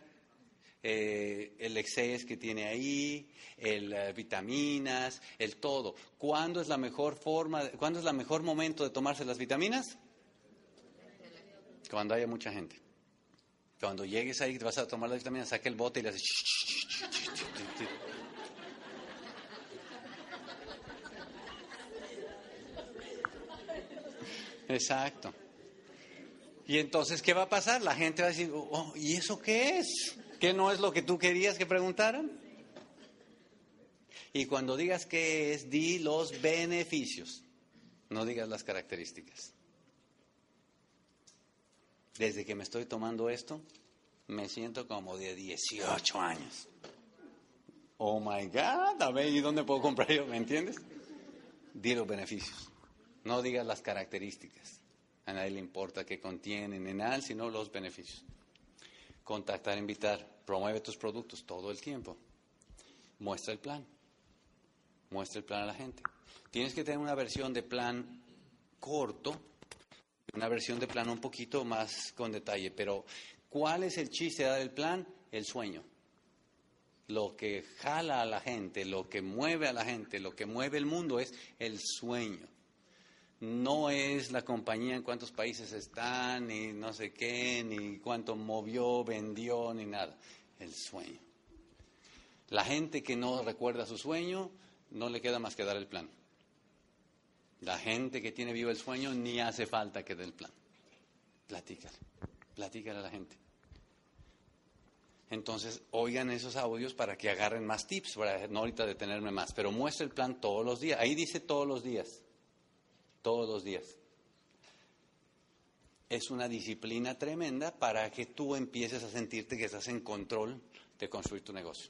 eh, el exceso que tiene ahí, el eh, vitaminas, el todo. ¿Cuándo es la mejor forma, cuándo es la mejor momento de tomarse las vitaminas? Cuando haya mucha gente. Cuando llegues ahí, vas a tomar las vitaminas, saca el bote y le haces... Exacto. Y entonces, ¿qué va a pasar? La gente va a decir, oh, ¿y eso qué es? ¿Qué no es lo que tú querías que preguntaran? Y cuando digas qué es, di los beneficios, no digas las características. Desde que me estoy tomando esto, me siento como de 18 años. Oh my God, a ver, ¿y dónde puedo comprar yo? ¿Me entiendes? Di los beneficios. No digas las características. A nadie le importa qué contienen en nada, sino los beneficios. Contactar, invitar, promueve tus productos todo el tiempo. Muestra el plan. Muestra el plan a la gente. Tienes que tener una versión de plan corto, una versión de plan un poquito más con detalle, pero ¿cuál es el chiste de el plan? El sueño. Lo que jala a la gente, lo que mueve a la gente, lo que mueve el mundo es el sueño. No es la compañía en cuántos países están, ni no sé qué, ni cuánto movió, vendió, ni nada. El sueño. La gente que no recuerda su sueño, no le queda más que dar el plan. La gente que tiene vivo el sueño, ni hace falta que dé el plan. Platícale, platícale a la gente. Entonces, oigan esos audios para que agarren más tips, para no ahorita detenerme más, pero muestra el plan todos los días. Ahí dice todos los días, todos los días. Es una disciplina tremenda para que tú empieces a sentirte que estás en control de construir tu negocio.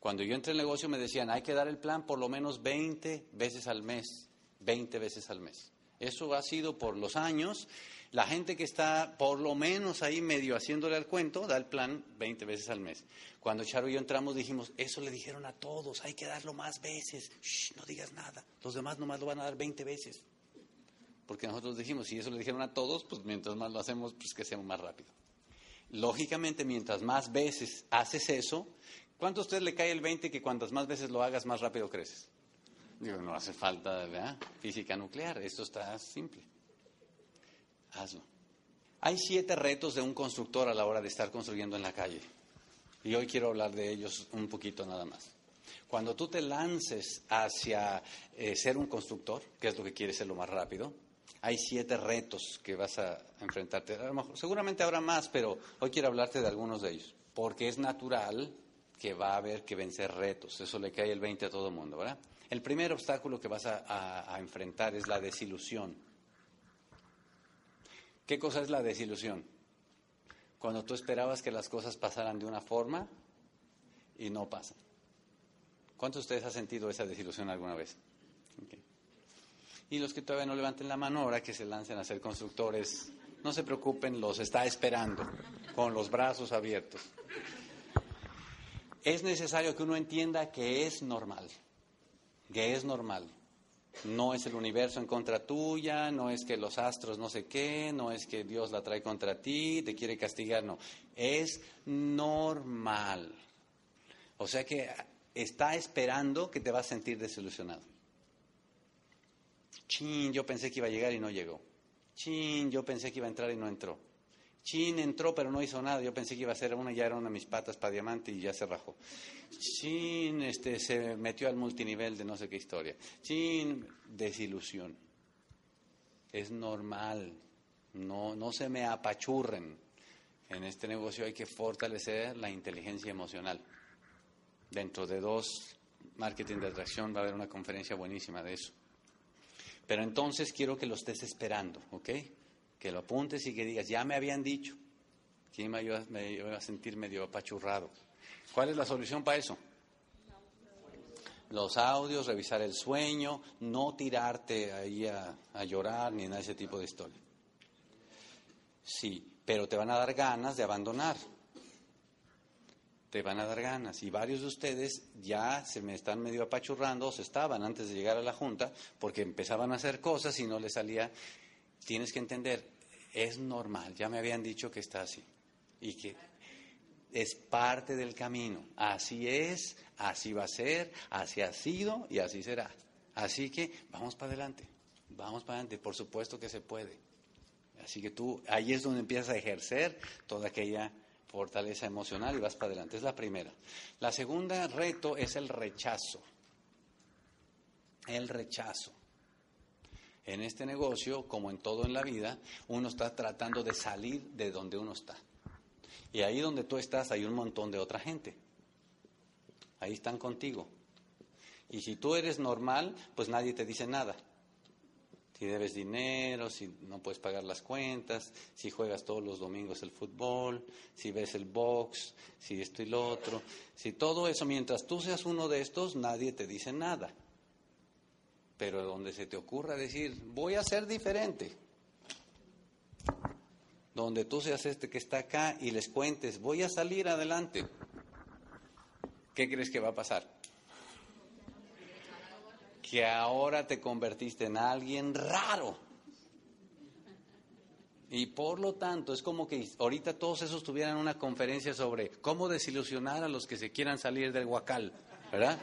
Cuando yo entré en el negocio me decían, hay que dar el plan por lo menos 20 veces al mes, 20 veces al mes. Eso ha sido por los años la gente que está por lo menos ahí medio haciéndole al cuento, da el plan 20 veces al mes. Cuando Charo y yo entramos dijimos, eso le dijeron a todos, hay que darlo más veces. no digas nada, los demás nomás lo van a dar 20 veces. Porque nosotros dijimos, si eso le dijeron a todos, pues mientras más lo hacemos, pues que sea más rápido. Lógicamente, mientras más veces haces eso, ¿cuánto a usted le cae el 20 que cuantas más veces lo hagas, más rápido creces? Digo, no hace falta física nuclear, esto está simple hazlo. Hay siete retos de un constructor a la hora de estar construyendo en la calle. Y hoy quiero hablar de ellos un poquito nada más. Cuando tú te lances hacia eh, ser un constructor, que es lo que quieres ser lo más rápido, hay siete retos que vas a enfrentarte. seguramente habrá más, pero hoy quiero hablarte de algunos de ellos. Porque es natural que va a haber que vencer retos. Eso le cae el 20 a todo el mundo, ¿verdad? El primer obstáculo que vas a enfrentar es la desilusión. ¿Qué cosa es la desilusión? Cuando tú esperabas que las cosas pasaran de una forma y no pasan. ¿Cuántos de ustedes han sentido esa desilusión alguna vez? Y los que todavía no levanten la mano, ahora que se lancen a ser constructores, no se preocupen, los está esperando con los brazos abiertos. Es necesario que uno entienda que es normal, que es normal. No es el universo en contra tuya, no es que los astros no sé qué, no es que Dios la trae contra ti, te quiere castigar, no. Es normal. O sea que está esperando que te vas a sentir desilusionado. Chin, yo pensé que iba a llegar y no llegó. Chin, yo pensé que iba a entrar y no entró. Chin entró pero no hizo nada. Yo pensé que iba a ser una, ya era una de mis patas para diamante y ya se rajó. Chin este, se metió al multinivel de no sé qué historia. Chin, desilusión. Es normal. No, no se me apachurren. En este negocio hay que fortalecer la inteligencia emocional. Dentro de dos marketing de atracción va a haber una conferencia buenísima de eso. Pero entonces quiero que lo estés esperando, ¿ok? que lo apuntes y que digas, ya me habían dicho. ¿Quién me iba, a sentir medio apachurrado? ¿Cuál es la solución para eso? Los audios, revisar el sueño, no tirarte ahí a, a llorar ni nada de ese tipo de historia. Sí, pero te van a dar ganas de abandonar. Te van a dar ganas. Y varios de ustedes ya se me están medio apachurrando, o se estaban antes de llegar a la Junta, porque empezaban a hacer cosas y no les salía tienes que entender, es normal, ya me habían dicho que está así y que es parte del camino. Así es, así va a ser, así ha sido y así será. Así que vamos para adelante, vamos para adelante, por supuesto que se puede. Así que tú, ahí es donde empiezas a ejercer toda aquella fortaleza emocional y vas para adelante. Es la primera. La segunda reto es el rechazo. El rechazo en este negocio, como en todo en la vida, uno está tratando de salir de donde uno está. Y ahí donde tú estás hay un montón de otra gente. Ahí están contigo. Y si tú eres normal, pues nadie te dice nada. Si debes dinero, si no puedes pagar las cuentas, si juegas todos los domingos el fútbol, si ves el box, si esto y lo otro. Si todo eso, mientras tú seas uno de estos, nadie te dice nada. Pero donde se te ocurra decir, voy a ser diferente, donde tú seas este que está acá y les cuentes, voy a salir adelante, ¿qué crees que va a pasar? Que ahora te convertiste en alguien raro. Y por lo tanto, es como que ahorita todos esos tuvieran una conferencia sobre cómo desilusionar a los que se quieran salir del huacal, ¿verdad?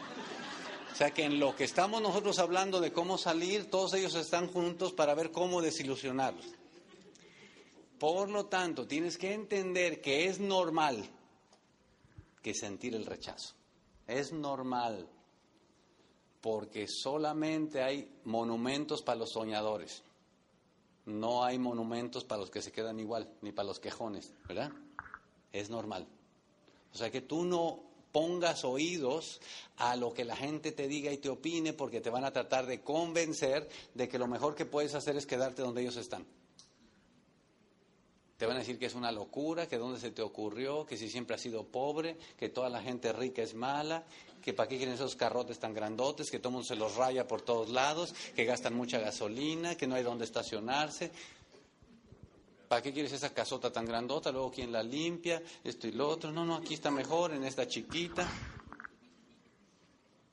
O sea que en lo que estamos nosotros hablando de cómo salir, todos ellos están juntos para ver cómo desilusionarlos. Por lo tanto, tienes que entender que es normal que sentir el rechazo. Es normal, porque solamente hay monumentos para los soñadores. No hay monumentos para los que se quedan igual, ni para los quejones, ¿verdad? Es normal. O sea que tú no pongas oídos a lo que la gente te diga y te opine porque te van a tratar de convencer de que lo mejor que puedes hacer es quedarte donde ellos están. Te van a decir que es una locura, que dónde se te ocurrió, que si siempre has sido pobre, que toda la gente rica es mala, que para qué quieren esos carrotes tan grandotes, que todo mundo se los raya por todos lados, que gastan mucha gasolina, que no hay dónde estacionarse. ¿Para qué quieres esa casota tan grandota? Luego, ¿quién la limpia? Esto y lo otro. No, no, aquí está mejor, en esta chiquita.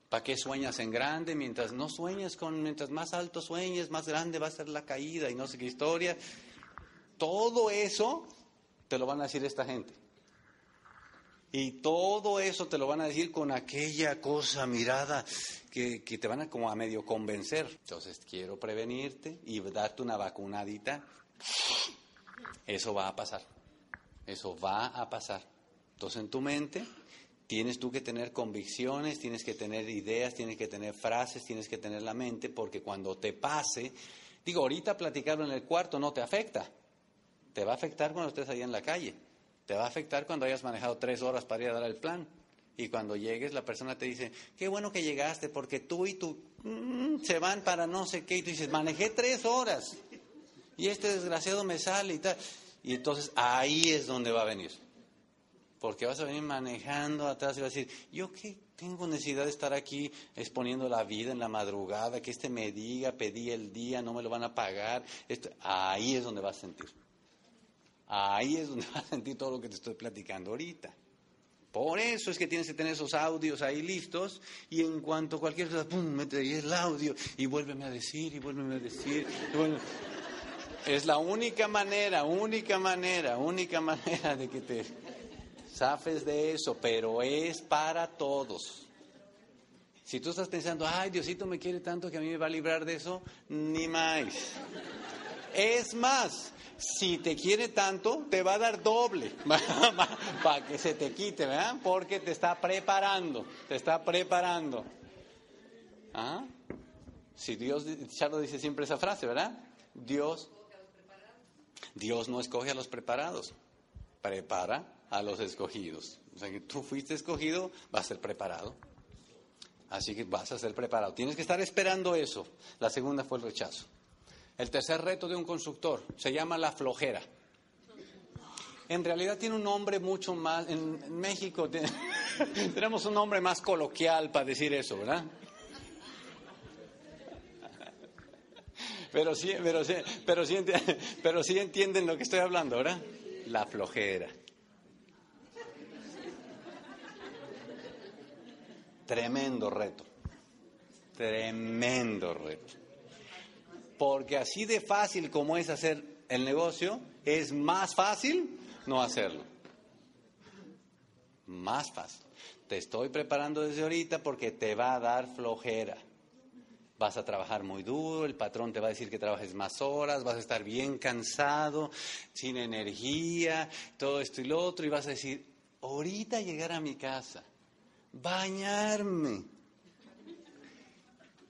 ¿Para qué sueñas en grande? Mientras no sueñes con, mientras más alto sueñes, más grande va a ser la caída y no sé qué historia. Todo eso te lo van a decir esta gente. Y todo eso te lo van a decir con aquella cosa mirada que, te van a como a medio convencer. Entonces quiero prevenirte y darte una vacunadita. Eso va a pasar. Eso va a pasar. Entonces en tu mente tienes tú que tener convicciones, tienes que tener ideas, tienes que tener frases, tienes que tener la mente, porque cuando te pase, digo, ahorita platicarlo en el cuarto no te afecta. Te va a afectar cuando estés ahí en la calle. Te va a afectar cuando hayas manejado tres horas para ir a dar el plan. Y cuando llegues, la persona te dice, qué bueno que llegaste, porque tú y tú mm, se van para no sé qué. Y tú dices, manejé tres horas. Y este desgraciado me sale y tal. Y entonces ahí es donde va a venir. Porque vas a venir manejando atrás y vas a decir, yo qué tengo necesidad de estar aquí exponiendo la vida en la madrugada, que este me diga, pedí el día, no me lo van a pagar. ahí es donde vas a sentir. Ahí es donde vas a sentir todo lo que te estoy platicando ahorita. Por eso es que tienes que tener esos audios ahí listos y en cuanto cualquier cosa, pum, mete ahí el audio y vuélveme a decir y vuélveme a decir. es la única manera, única manera, única manera de que te zafes de eso, pero es para todos. Si tú estás pensando, ay, Diosito me quiere tanto que a mí me va a librar de eso, ni más. Es más, si te quiere tanto, te va a dar doble para que se te quite, ¿verdad? Porque te está preparando, te está preparando. ¿Ah? Si Dios, Charlo dice siempre esa frase, ¿verdad? Dios, Dios no escoge a los preparados, prepara a los escogidos. O sea que tú fuiste escogido, vas a ser preparado. Así que vas a ser preparado. Tienes que estar esperando eso. La segunda fue el rechazo. El tercer reto de un constructor se llama la flojera. En realidad tiene un nombre mucho más, en México tenemos un nombre más coloquial para decir eso, ¿verdad? Pero sí, pero sí, pero sí, pero sí entienden lo que estoy hablando, ¿verdad? La flojera. Tremendo reto. Tremendo reto. Porque así de fácil como es hacer el negocio, es más fácil no hacerlo. Más fácil. Te estoy preparando desde ahorita porque te va a dar flojera. Vas a trabajar muy duro, el patrón te va a decir que trabajes más horas, vas a estar bien cansado, sin energía, todo esto y lo otro, y vas a decir, ahorita llegar a mi casa, bañarme,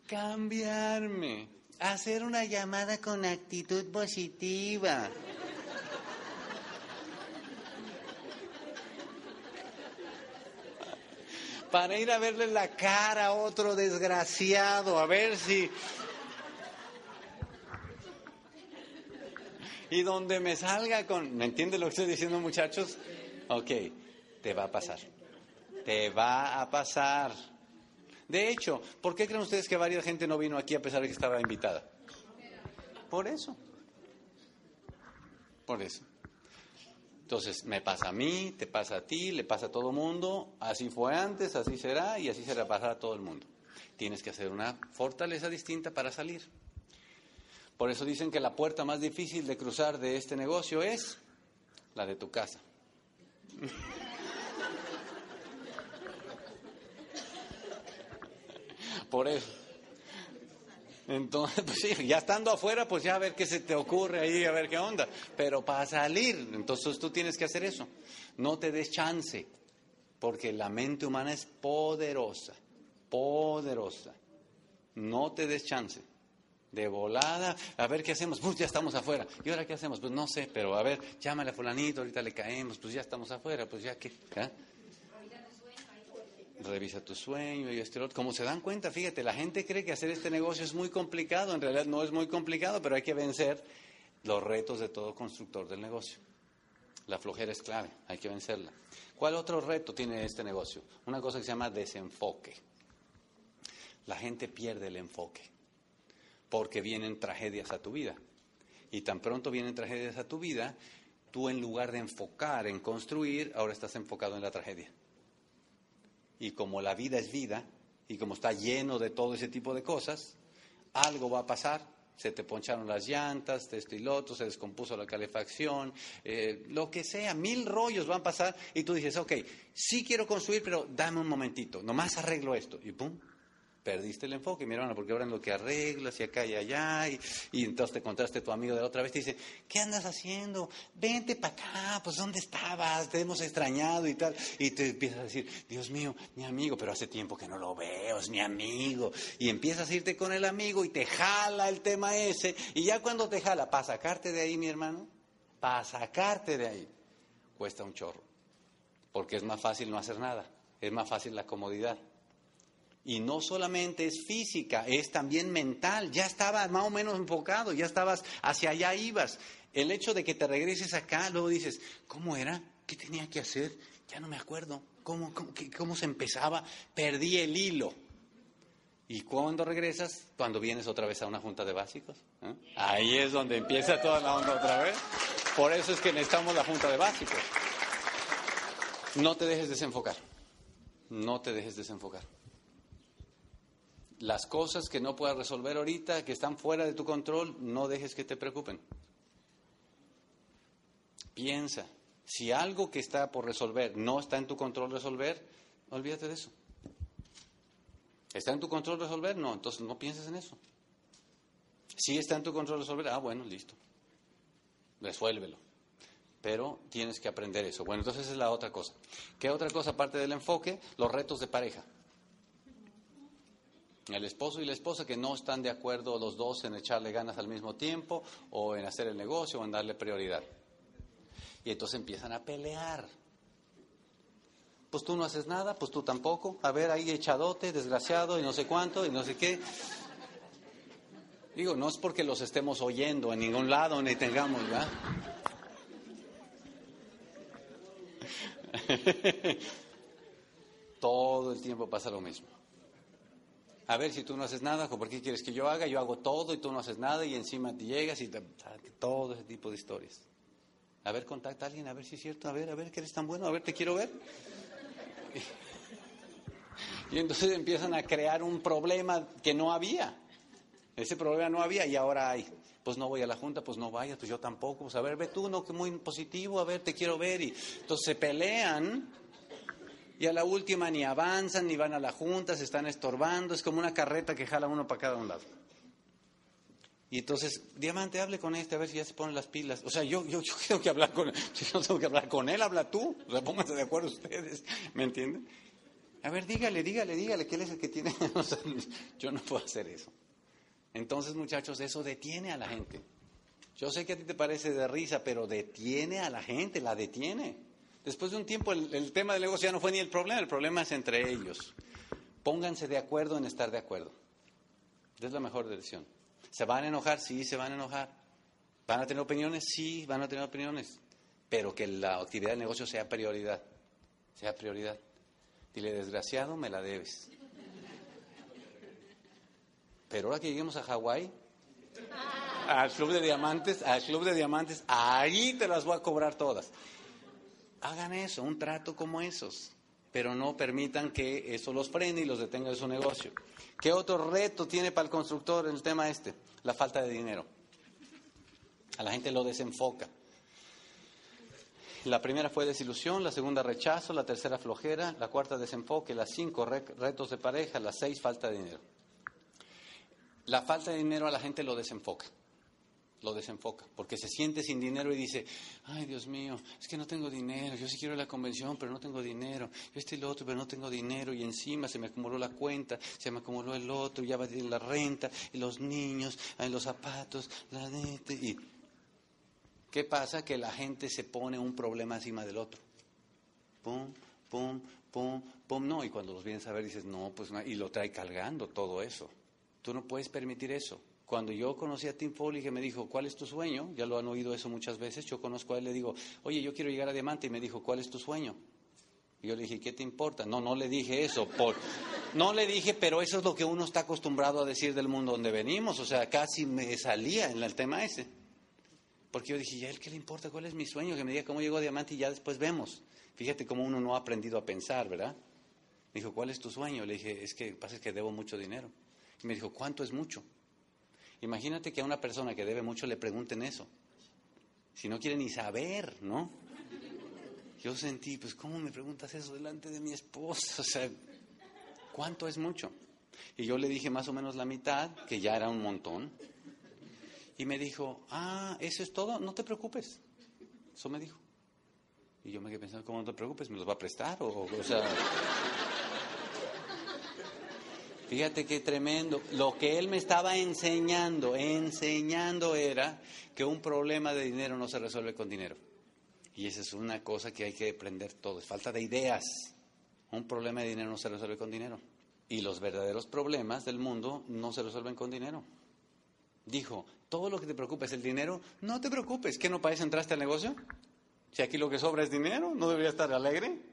cambiarme, hacer una llamada con actitud positiva. Para ir a verle la cara a otro desgraciado, a ver si... Y donde me salga con... ¿Me entiende lo que estoy diciendo, muchachos? Ok, te va a pasar. Te va a pasar. De hecho, ¿por qué creen ustedes que varias gente no vino aquí a pesar de que estaba invitada? Por eso. Por eso. Entonces, me pasa a mí, te pasa a ti, le pasa a todo mundo, así fue antes, así será y así será pasar a todo el mundo. Tienes que hacer una fortaleza distinta para salir. Por eso dicen que la puerta más difícil de cruzar de este negocio es la de tu casa. Por eso. Entonces, pues sí, ya estando afuera, pues ya a ver qué se te ocurre ahí, a ver qué onda. Pero para salir, entonces tú tienes que hacer eso. No te des chance, porque la mente humana es poderosa, poderosa. No te des chance. De volada, a ver qué hacemos, pues ya estamos afuera. ¿Y ahora qué hacemos? Pues no sé, pero a ver, llámale a fulanito, ahorita le caemos, pues ya estamos afuera, pues ya qué. ¿Ah? Revisa tu sueño y este otro. Como se dan cuenta, fíjate, la gente cree que hacer este negocio es muy complicado, en realidad no es muy complicado, pero hay que vencer los retos de todo constructor del negocio. La flojera es clave, hay que vencerla. ¿Cuál otro reto tiene este negocio? Una cosa que se llama desenfoque. La gente pierde el enfoque porque vienen tragedias a tu vida. Y tan pronto vienen tragedias a tu vida, tú en lugar de enfocar en construir, ahora estás enfocado en la tragedia. Y como la vida es vida, y como está lleno de todo ese tipo de cosas, algo va a pasar. Se te poncharon las llantas, esto lo otro, se descompuso la calefacción, eh, lo que sea, mil rollos van a pasar y tú dices, ok, sí quiero construir, pero dame un momentito, nomás arreglo esto. Y pum, perdiste el enfoque, mi hermano, porque ahora en lo que arreglas y acá y allá, y, entonces te encontraste tu amigo de otra vez, te dice, ¿qué andas haciendo? Vente para acá, pues ¿dónde estabas? Te hemos extrañado y tal. Y te empiezas a decir, Dios mío, mi amigo, pero hace tiempo que no lo veo, es mi amigo. Y empiezas a irte con el amigo y te jala el tema ese, y ya cuando te jala, para sacarte de ahí, mi hermano, para sacarte de ahí, cuesta un chorro, porque es más fácil no hacer nada, es más fácil la comodidad. Y no solamente es física, es también mental. Ya estabas más o menos enfocado, ya estabas hacia allá ibas. El hecho de que te regreses acá, luego dices, ¿cómo era? ¿Qué tenía que hacer? Ya no me acuerdo. ¿Cómo, cómo, se empezaba? Perdí el hilo. ¿Y cuando regresas? Cuando vienes otra vez a una junta de básicos. ¿eh? Ahí es donde empieza toda la onda otra vez. Por eso es que necesitamos la junta de básicos. No te dejes desenfocar. No te dejes desenfocar las cosas que no puedas resolver ahorita, que están fuera de tu control, no dejes que te preocupen. Piensa, si algo que está por resolver no está en tu control resolver, olvídate de eso. ¿Está en tu control resolver? No, entonces no pienses en eso. Si está en tu control resolver, ah, bueno, listo. Resuélvelo. Pero tienes que aprender eso. Bueno, entonces esa es la otra cosa. ¿Qué otra cosa aparte del enfoque? Los retos de pareja. El esposo y la esposa que no están de acuerdo los dos en echarle ganas al mismo tiempo o en hacer el negocio o en darle prioridad. Y entonces empiezan a pelear. Pues tú no haces nada, pues tú tampoco. A ver, ahí echadote, desgraciado y no sé cuánto y no sé qué. Digo, no es porque los estemos oyendo en ningún lado ni tengamos, ¿verdad? Todo el tiempo pasa lo mismo a ver si tú no haces nada, ¿por qué quieres que yo haga? Yo hago todo y tú no haces nada y encima te llegas y te, todo ese tipo de historias. A ver, contacta a alguien, a ver si es cierto, a ver, a ver que eres tan bueno, a ver, te quiero ver. Y entonces empiezan a crear un problema que no había. Ese problema no había y ahora hay. Pues no voy a la junta, pues no vayas, pues yo tampoco. Pues a ver, ve tú, no, que muy positivo, a ver, te quiero ver. Y entonces se pelean y a la última ni avanzan, ni van a la junta, se están estorbando, es como una carreta que jala uno para cada un lado. Y entonces, Diamante, hable con este, a ver si ya se ponen las pilas. O sea, yo, yo, yo tengo que hablar con él. Si tengo que hablar con él, habla tú. O sea, pónganse de acuerdo ustedes. ¿Me entienden? A ver, dígale, dígale, dígale que él es el que tiene. yo no puedo hacer eso. Entonces, muchachos, eso detiene a la gente. Yo sé que a ti te parece de risa, pero detiene a la gente, la detiene. Después de un tiempo el, tema del negocio ya no fue ni el problema, el problema es entre ellos. Pónganse de acuerdo en estar de acuerdo. Es la mejor decisión. ¿Se van a enojar? Sí, se van a enojar. ¿Van a tener opiniones? Sí, van a tener opiniones. Pero que la actividad del negocio sea prioridad. Sea prioridad. Dile, desgraciado, me la debes. Pero ahora que lleguemos a Hawái, al club de diamantes, al club de diamantes, ahí te las voy a cobrar todas hagan eso, un trato como esos, pero no permitan que eso los frene y los detenga de su negocio. ¿Qué otro reto tiene para el constructor el tema este? La falta de dinero. A la gente lo desenfoca. La primera fue desilusión, la segunda rechazo, la tercera flojera, la cuarta desenfoque, las cinco retos de pareja, las seis falta de dinero. La falta de dinero a la gente lo desenfoca, lo desenfoca, porque se siente sin dinero y dice, ay Dios mío, es que no tengo dinero, yo sí quiero la convención, pero no tengo dinero, yo estoy lo otro, pero no tengo dinero, y encima se me acumuló la cuenta, se me acumuló el otro, ya va a la renta, y los niños, los zapatos, la neta, y ¿Qué pasa? Que la gente se pone un problema encima del otro. Pum, pum, pum, pum, no. Y cuando los vienes a ver dices, no, pues, y lo trae cargando todo eso. Tú no puedes permitir eso. Cuando yo conocí a Tim Foley, que me dijo, ¿cuál es tu sueño? Ya lo han oído eso muchas veces. Yo conozco a él, le digo, oye, yo quiero llegar a diamante. Y me dijo, ¿cuál es tu sueño? Y yo le dije, ¿qué te importa? No, no le dije eso. Por... No le dije, pero eso es lo que uno está acostumbrado a decir del mundo donde venimos. O sea, casi me salía en el tema ese. Porque yo dije, ¿y a él qué le importa? ¿Cuál es mi sueño? Que me diga cómo llegó a diamante y ya después vemos. Fíjate cómo uno no ha aprendido a pensar, ¿verdad? Me dijo, ¿cuál es tu sueño? Le dije, es que pasa que debo mucho dinero. Y me dijo, ¿cuánto es mucho? Imagínate que a una persona que debe mucho le pregunten eso. Si no quiere ni saber, ¿no? Yo sentí, pues, ¿cómo me preguntas eso delante de mi esposa? O sea, ¿cuánto es mucho? Y yo le dije más o menos la mitad, que ya era un montón. Y me dijo, ah, ¿eso es todo? No te preocupes. Eso me dijo. Y yo me quedé pensando, ¿cómo no te preocupes? ¿Me los va a prestar? O, o sea... Fíjate qué tremendo. Lo que él me estaba enseñando, enseñando era que un problema de dinero no se resuelve con dinero. Y esa es una cosa que hay que aprender todos. Falta de ideas. Un problema de dinero no se resuelve con dinero. Y los verdaderos problemas del mundo no se resuelven con dinero. Dijo, todo lo que te preocupa es el dinero, no te preocupes. ¿Qué no parece entraste al negocio? Si aquí lo que sobra es dinero, ¿no debería estar alegre?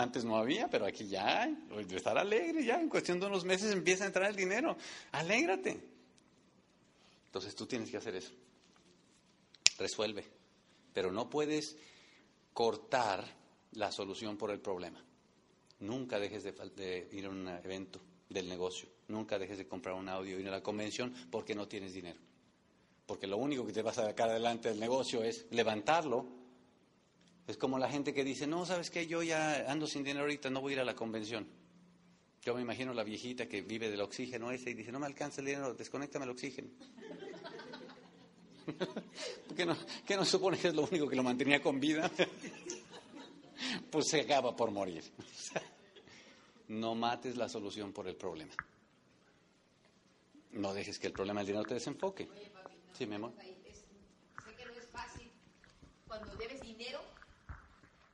Antes no había, pero aquí ya hay. Debe estar alegre ya. En cuestión de unos meses empieza a entrar el dinero. Alégrate. Entonces tú tienes que hacer eso. Resuelve. Pero no puedes cortar la solución por el problema. Nunca dejes de, de ir a un evento del negocio. Nunca dejes de comprar un audio ir a la convención porque no tienes dinero porque lo único que te vas a sacar adelante del negocio es levantarlo. Es como la gente que dice, no, sabes que yo ya ando sin dinero ahorita, no voy a ir a la convención. Yo me imagino la viejita que vive del oxígeno ese y dice, no me alcanza el dinero, desconéctame el oxígeno. ¿Qué no, ¿Qué no supone que es lo único que lo mantenía con vida? pues se acaba por morir. no mates la solución por el problema. No dejes que el problema del dinero te desenfoque. Sí, mi amor. Sé que no es fácil. Cuando debes dinero,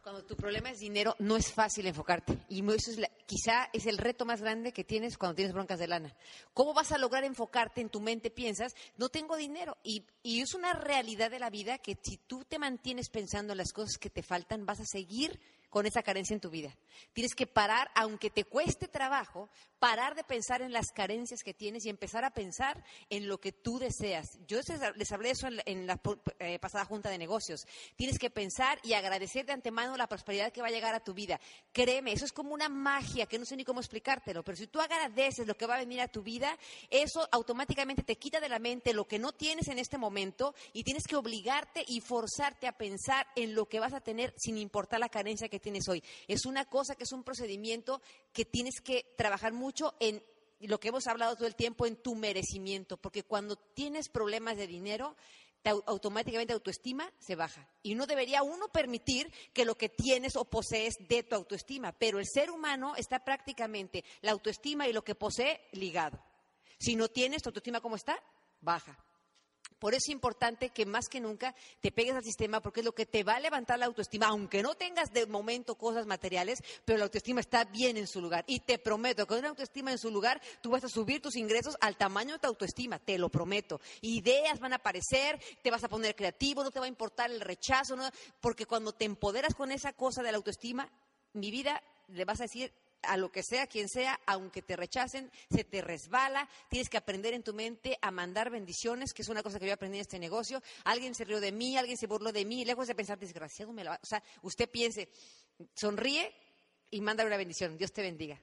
cuando tu problema es dinero, no es fácil enfocarte. Y eso es quizá es el reto más grande que tienes cuando tienes broncas de lana. ¿Cómo vas a lograr enfocarte en tu mente? Piensas, no tengo dinero. Y, y es una realidad de la vida que si tú te mantienes pensando en las cosas que te faltan, vas a seguir con esa carencia en tu vida. Tienes que parar, aunque te cueste trabajo, parar de pensar en las carencias que tienes y empezar a pensar en lo que tú deseas. Yo les hablé eso en la, eh, pasada junta de negocios. Tienes que pensar y agradecer de antemano la prosperidad que va a llegar a tu vida. Créeme, eso es como una magia que no sé ni cómo explicártelo, pero si tú agradeces lo que va a venir a tu vida, eso automáticamente te quita de la mente lo que no tienes en este momento y tienes que obligarte y forzarte a pensar en lo que vas a tener sin importar la carencia que tienes hoy. Es una cosa que es un procedimiento que tienes que trabajar mucho en lo que hemos hablado todo el tiempo, en tu merecimiento, porque cuando tienes problemas de dinero, automáticamente autoestima se baja. Y no debería uno permitir que lo que tienes o posees de tu autoestima, pero el ser humano está prácticamente la autoestima y lo que posee ligado. Si no tienes tu autoestima, ¿cómo está? Baja. Por eso es importante que más que nunca te pegues al sistema porque es lo que te va a levantar la autoestima, aunque no tengas de momento cosas materiales, pero la autoestima está bien en su lugar. Y te prometo que con una autoestima en su lugar, tú vas a subir tus ingresos al tamaño de tu autoestima, te lo prometo. Ideas van a aparecer, te vas a poner creativo, no te va a importar el rechazo, porque cuando te empoderas con esa cosa de la autoestima, mi vida le vas a decir, a lo que sea, quien sea, aunque te rechacen, se te resbala, tienes que aprender en tu mente a mandar bendiciones, que es una cosa que yo aprendí en este negocio. Alguien se rió de mí, alguien se burló de mí, lejos de pensar, desgraciado, me O sea, usted piense, sonríe y manda una bendición, Dios te bendiga.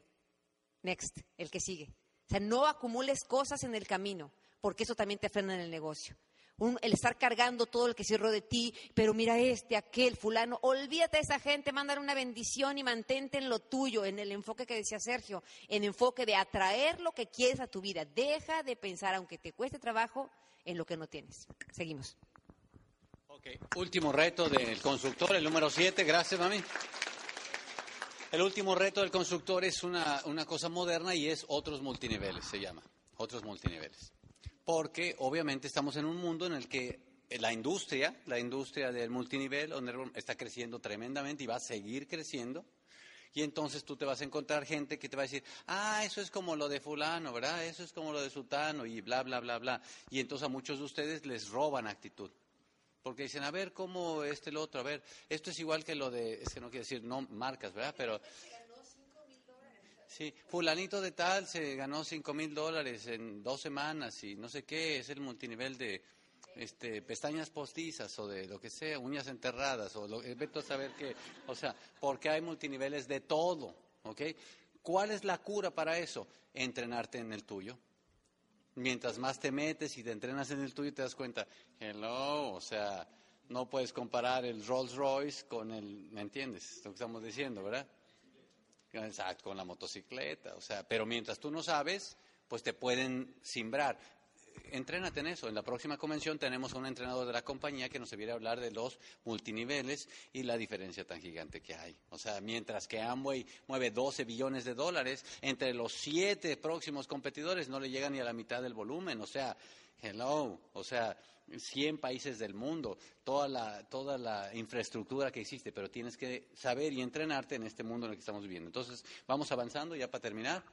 Next, el que sigue. O sea, no acumules cosas en el camino, porque eso también te frena en el negocio. Un- el estar cargando todo el que cierro de ti, pero mira este, aquel, fulano, olvídate de esa gente, mándale una bendición y mantente en lo tuyo, en el enfoque que decía Sergio, en enfoque de atraer lo que quieres a tu vida. Deja de pensar, aunque te cueste trabajo, en lo que no tienes. Seguimos. Ok, último reto del constructor, el número 7, gracias mami. El último reto del constructor es una, una cosa moderna y es otros multiniveles, se llama, otros multiniveles. Porque obviamente estamos en un mundo en el que la industria, la industria del multinivel está creciendo tremendamente y va a seguir creciendo. Y entonces tú te vas a encontrar gente que te va a decir, ah, eso es como lo de fulano, ¿verdad? Eso es como lo de sutano y bla, bla, bla, bla. Y entonces a muchos de ustedes les roban actitud. Porque dicen, a ver, ¿cómo este, lo otro? A ver, esto es igual que lo de, es que no quiero decir no marcas, ¿verdad? Pero... Sí, fulanito de tal se ganó cinco mil dólares en dos semanas y no sé qué, es el multinivel de este, pestañas postizas o de lo que sea, uñas enterradas o lo, eh, vete a saber qué. O sea, porque hay multiniveles de todo, ¿ok? ¿Cuál es la cura para eso? Entrenarte en el tuyo. Mientras más te metes y te entrenas en el tuyo, te das cuenta, hello, o sea, no puedes comparar el Rolls Royce con el, ¿me entiendes? Lo que estamos diciendo, ¿verdad? Exacto, con la motocicleta, o sea, pero mientras tú no sabes, pues te pueden simbrar. Entrénate en eso. En la próxima convención tenemos un entrenador de la compañía que nos viene a hablar de los multiniveles y la diferencia tan gigante que hay. O sea, mientras que Amway mueve 12 billones de dólares, entre los siete próximos competidores no le llega ni a la mitad del volumen. O sea, hello, o sea, 100 países del mundo, toda la, toda la infraestructura que existe, pero tienes que saber y entrenarte en este mundo en el que estamos viviendo. Entonces, vamos avanzando ya para terminar.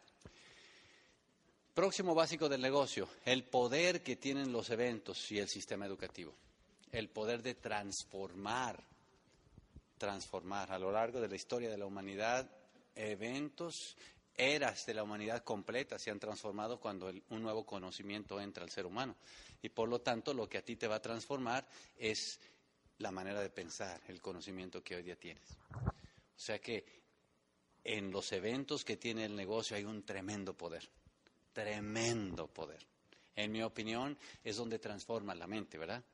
Próximo básico del negocio, el poder que tienen los eventos y el sistema educativo. El poder de transformar, transformar a lo largo de la historia de la humanidad, eventos, eras de la humanidad completa se han transformado cuando un nuevo conocimiento entra al ser humano. Y por lo tanto, lo que a ti te va a transformar es la manera de pensar, el conocimiento que hoy día tienes. O sea que en los eventos que tiene el negocio hay un tremendo poder, tremendo poder. En mi opinión, es donde transforma la mente, ¿verdad?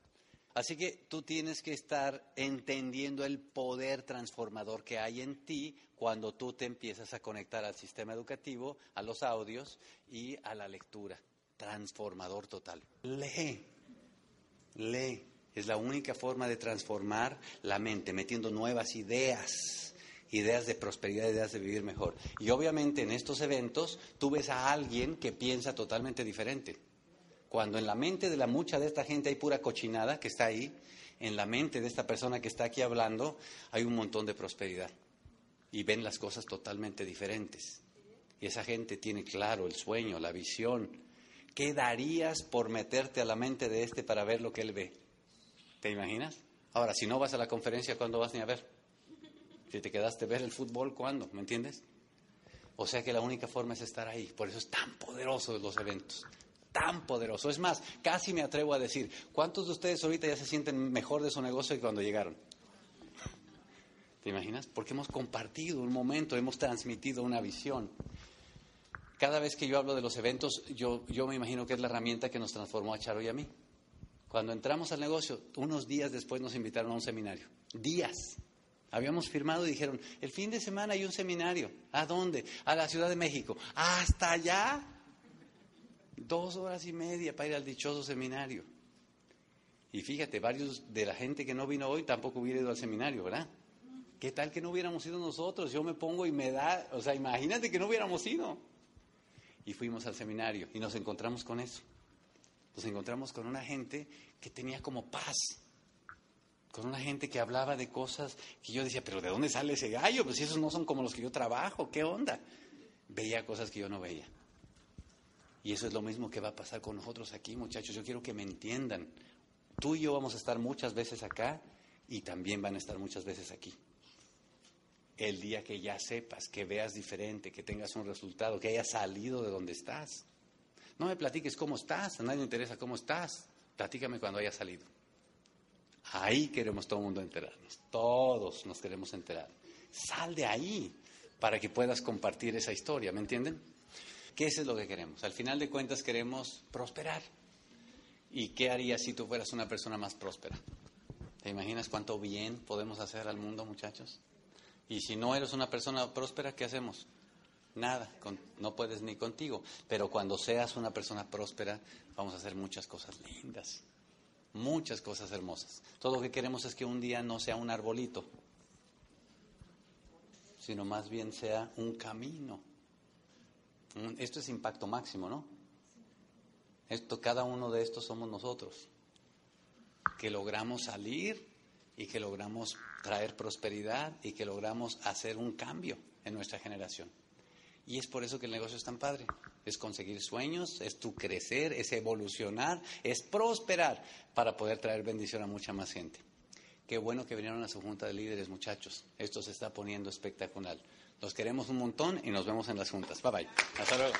Así que tú tienes que estar entendiendo el poder transformador que hay en ti cuando tú te empiezas a conectar al sistema educativo, a los audios y a la lectura. Transformador total. Lee, lee. Es la única forma de transformar la mente, metiendo nuevas ideas, ideas de prosperidad, ideas de vivir mejor. Y obviamente en estos eventos tú ves a alguien que piensa totalmente diferente. Cuando en la mente de la mucha de esta gente hay pura cochinada que está ahí, en la mente de esta persona que está aquí hablando hay un montón de prosperidad. Y ven las cosas totalmente diferentes. Y esa gente tiene claro el sueño, la visión. ¿Qué darías por meterte a la mente de este para ver lo que él ve? ¿Te imaginas? Ahora, si no vas a la conferencia, ¿cuándo vas ni a ver? Si te quedaste a ver el fútbol, ¿cuándo? ¿Me entiendes? O sea que la única forma es estar ahí. Por eso es tan poderoso los eventos. Tan poderoso. Es más, casi me atrevo a decir, ¿cuántos de ustedes ahorita ya se sienten mejor de su negocio que cuando llegaron? ¿Te imaginas? Porque hemos compartido un momento, hemos transmitido una visión. Cada vez que yo hablo de los eventos, yo, yo me imagino que es la herramienta que nos transformó a Charo y a mí. Cuando entramos al negocio, unos días después nos invitaron a un seminario. Días. Habíamos firmado y dijeron, el fin de semana hay un seminario. ¿A dónde? A la Ciudad de México. ¿Hasta allá? Dos horas y media para ir al dichoso seminario. Y fíjate, varios de la gente que no vino hoy tampoco hubiera ido al seminario, ¿verdad? ¿Qué tal que no hubiéramos ido nosotros? Yo me pongo y me da, o sea, imagínate que no hubiéramos ido. Y fuimos al seminario y nos encontramos con eso. Nos encontramos con una gente que tenía como paz. Con una gente que hablaba de cosas que yo decía, pero ¿de dónde sale ese gallo? Pues si esos no son como los que yo trabajo, ¿qué onda? Veía cosas que yo no veía. Y eso es lo mismo que va a pasar con nosotros aquí, muchachos. Yo quiero que me entiendan. Tú y yo vamos a estar muchas veces acá y también van a estar muchas veces aquí. El día que ya sepas, que veas diferente, que tengas un resultado, que hayas salido de donde estás. No me platiques cómo estás, a nadie le interesa cómo estás. Platícame cuando hayas salido. Ahí queremos todo el mundo enterarnos. Todos nos queremos enterar. Sal de ahí para que puedas compartir esa historia, ¿me entienden? Que eso es lo que queremos. Al final de cuentas queremos prosperar. ¿Y qué harías si tú fueras una persona más próspera? ¿Te imaginas cuánto bien podemos hacer al mundo, muchachos? Y si no eres una persona próspera, ¿qué hacemos? Nada, no puedes ni contigo. Pero cuando seas una persona próspera, vamos a hacer muchas cosas lindas, muchas cosas hermosas. Todo lo que queremos es que un día no sea un arbolito, sino más bien sea un camino. Esto es impacto máximo, ¿no? Esto, cada uno de estos somos nosotros, que logramos salir y que logramos traer prosperidad y que logramos hacer un cambio en nuestra generación. Y es por eso que el negocio es tan padre. Es conseguir sueños, es tu crecer, es evolucionar, es prosperar para poder traer bendición a mucha más gente. Qué bueno que vinieron a su junta de líderes, muchachos. Esto se está poniendo espectacular. Los queremos un montón y nos vemos en las juntas. Bye bye. Hasta luego.